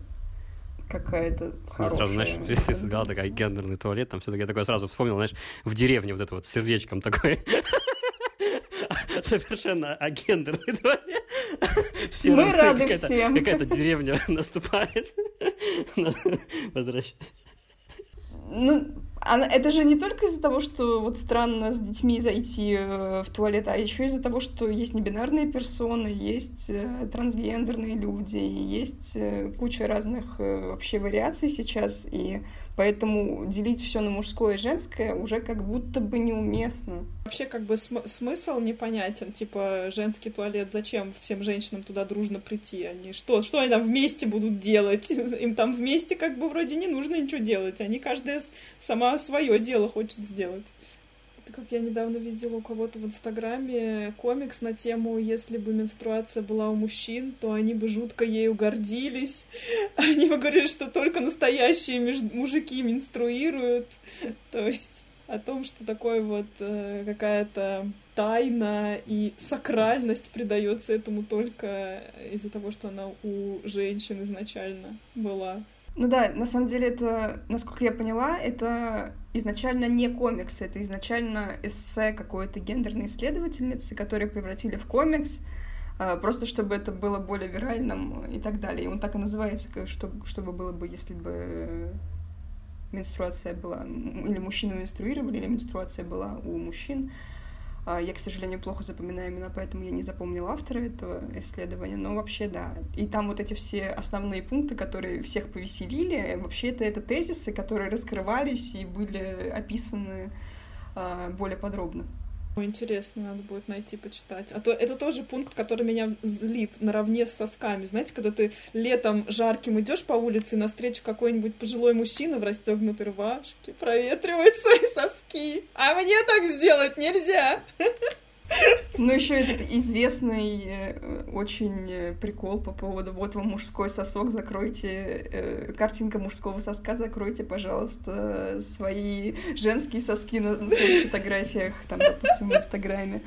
какая-то хорошая... сразу, знаешь, если ты сказала такая гендерный туалет, там все-таки я такое сразу вспомнил, знаешь, в деревне вот это вот с сердечком такое. Совершенно агендерный туалет. Все Мы рады всем. Какая-то деревня наступает. Возвращай. Ну, она, это же не только из-за того, что вот странно с детьми зайти э, в туалет, а еще из-за того, что есть небинарные персоны, есть э, трансгендерные люди, есть э, куча разных вообще вариаций сейчас, и Поэтому делить все на мужское и женское уже как будто бы неуместно. Вообще как бы см- смысл непонятен. Типа женский туалет, зачем всем женщинам туда дружно прийти? Они что, что они там вместе будут делать? Им там вместе как бы вроде не нужно ничего делать. Они каждая сама свое дело хочет сделать. Как я недавно видела у кого-то в Инстаграме комикс на тему «Если бы менструация была у мужчин, то они бы жутко ею гордились». Они бы говорили, что только настоящие мужики менструируют. То есть о том, что такое вот э, какая-то тайна и сакральность придается этому только из-за того, что она у женщин изначально была. Ну да, на самом деле это, насколько я поняла, это изначально не комикс, это изначально эссе какой-то гендерной исследовательницы, которые превратили в комикс, а, просто чтобы это было более виральным и так далее. И он так и называется, чтобы, чтобы было бы, если бы менструация была, или мужчину менструировали, или менструация была у мужчин. А, я, к сожалению, плохо запоминаю имена, поэтому я не запомнила автора этого исследования, но вообще да. И там вот эти все основные пункты, которые всех повеселили, вообще это, это тезисы, которые раскрывались и были описаны а, более подробно. Интересно, надо будет найти, почитать. А то это тоже пункт, который меня злит наравне с сосками. Знаете, когда ты летом жарким идешь по улице, и навстречу какой-нибудь пожилой мужчина в расстегнутой рубашке проветривает свои соски. А мне так сделать нельзя. Ну, еще этот известный э, очень э, прикол по поводу вот вам мужской сосок, закройте, э, картинка мужского соска, закройте, пожалуйста, свои женские соски на, на своих фотографиях, там, допустим, в Инстаграме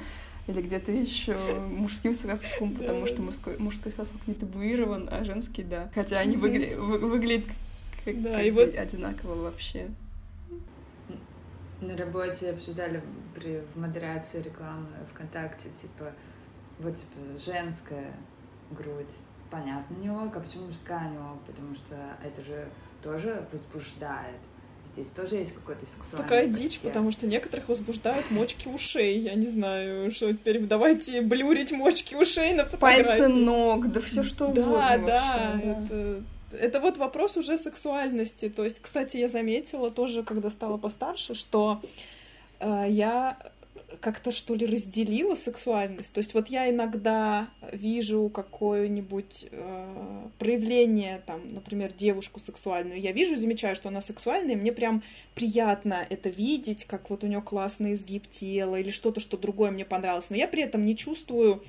или где-то еще мужским соском, потому что мужской, мужской сосок не табуирован, а женский да. Хотя они выгля- вы, выглядят Как, Да, как и вот- одинаково вообще. На работе обсуждали при, в модерации рекламы ВКонтакте, типа, вот, типа, женская грудь, понятно, не ок, а почему мужская не ок? Потому что это же тоже возбуждает. Здесь тоже есть какой-то сексуальный Такая дичь, подтекст. потому что некоторых возбуждают мочки ушей. Я не знаю, что теперь давайте блюрить мочки ушей на фотографии. Пальцы ног, да все что Да, угодно да, вообще, это, это вот вопрос уже сексуальности. То есть, кстати, я заметила тоже, когда стала постарше, что э, я как-то что ли разделила сексуальность. То есть вот я иногда вижу какое-нибудь э, проявление, там, например, девушку сексуальную, я вижу, замечаю, что она сексуальная, и мне прям приятно это видеть, как вот у нее классный изгиб тела или что-то, что другое мне понравилось. Но я при этом не чувствую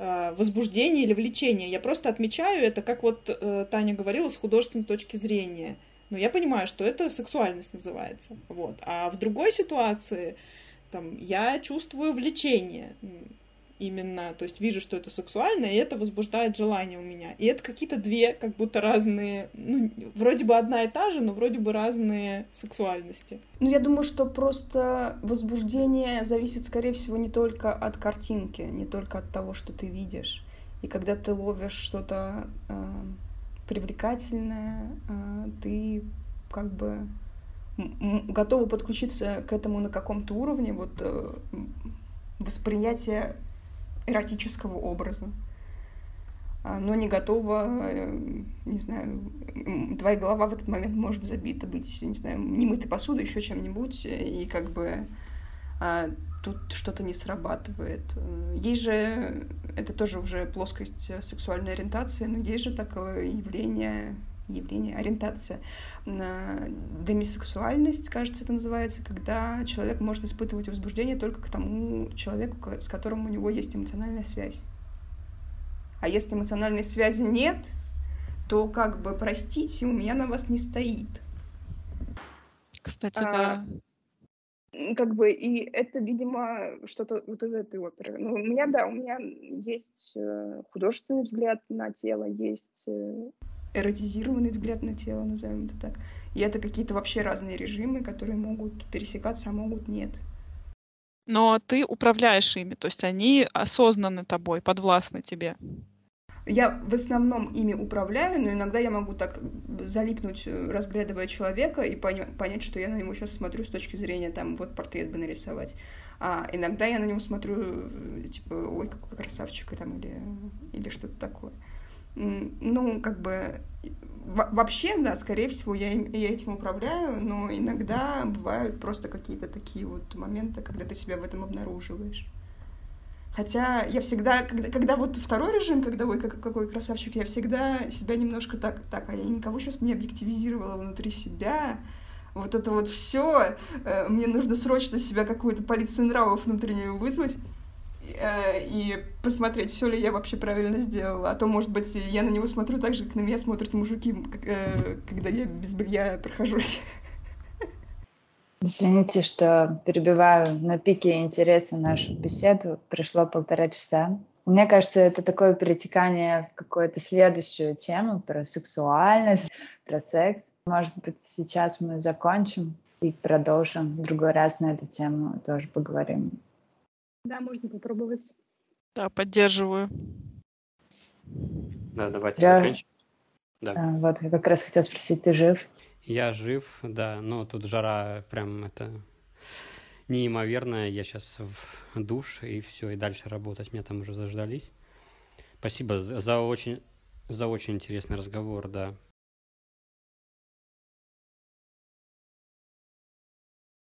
э, возбуждения или влечения. Я просто отмечаю это, как вот э, Таня говорила, с художественной точки зрения. Но я понимаю, что это сексуальность называется. Вот. А в другой ситуации там, я чувствую влечение именно, то есть вижу, что это сексуально, и это возбуждает желание у меня. И это какие-то две, как будто разные, ну, вроде бы одна и та же, но вроде бы разные сексуальности. Ну, я думаю, что просто возбуждение зависит, скорее всего, не только от картинки, не только от того, что ты видишь. И когда ты ловишь что-то э, привлекательное, э, ты как бы готова подключиться к этому на каком-то уровне вот э, м, восприятия эротического образа. А, но не готова, э, не знаю, твоя голова в этот момент может забита быть, не знаю, немытой посудой, еще чем-нибудь, и как бы а, тут что-то не срабатывает. Есть же, это тоже уже плоскость сексуальной ориентации, но есть же такое явление, явление, ориентация на демисексуальность, кажется, это называется, когда человек может испытывать возбуждение только к тому человеку, с которым у него есть эмоциональная связь. А если эмоциональной связи нет, то как бы, простите, у меня на вас не стоит. Кстати, А, да. Как бы, и это, видимо, что-то вот из этой оперы. Ну, у меня, да, у меня есть э, художественный взгляд на тело, есть э, эротизированный взгляд на тело, назовем это так. И это какие-то вообще разные режимы, которые могут пересекаться, а могут нет. Но ты управляешь ими, то есть они осознаны тобой, подвластны тебе. Я в основном ими управляю, но иногда я могу так залипнуть, э, разглядывая человека, и поня- понять, что я на него сейчас смотрю с точки зрения, там, вот портрет бы нарисовать. А иногда я на него смотрю, э, типа, ой, какой красавчик, и там, или, или что-то такое. Ну, как бы, во- вообще, да, скорее всего, я, я этим управляю, но иногда бывают просто какие-то такие вот моменты, когда ты себя в этом обнаруживаешь. Хотя я всегда, когда, когда вот второй режим, когда ой, как- какой красавчик, я всегда себя немножко так, так, а я никого сейчас не объективизировала внутри себя. Вот это вот все, мне нужно срочно себя какую-то полицию нравов внутреннюю вызвать э, и посмотреть, все ли я вообще правильно сделала. А то, может быть, я на него смотрю так же, как на меня смотрят мужики, э, когда я без белья прохожусь. Извините, что перебиваю на пике интереса нашу беседу. Пришло полтора часа. Мне кажется, это такое перетекание в какую-то следующую тему про сексуальность, про секс. Может быть, сейчас мы закончим и продолжим. В другой раз на эту тему тоже поговорим. Да, можно попробовать. Да, поддерживаю. Да, давайте Я- заканчиваем. Да. А, Вот, я как раз хотела спросить, ты жив? Я жив, да, но тут жара прям это неимоверная. Я сейчас в душ и все, и дальше работать. Меня там уже заждались. Спасибо за за очень, за очень интересный разговор, да.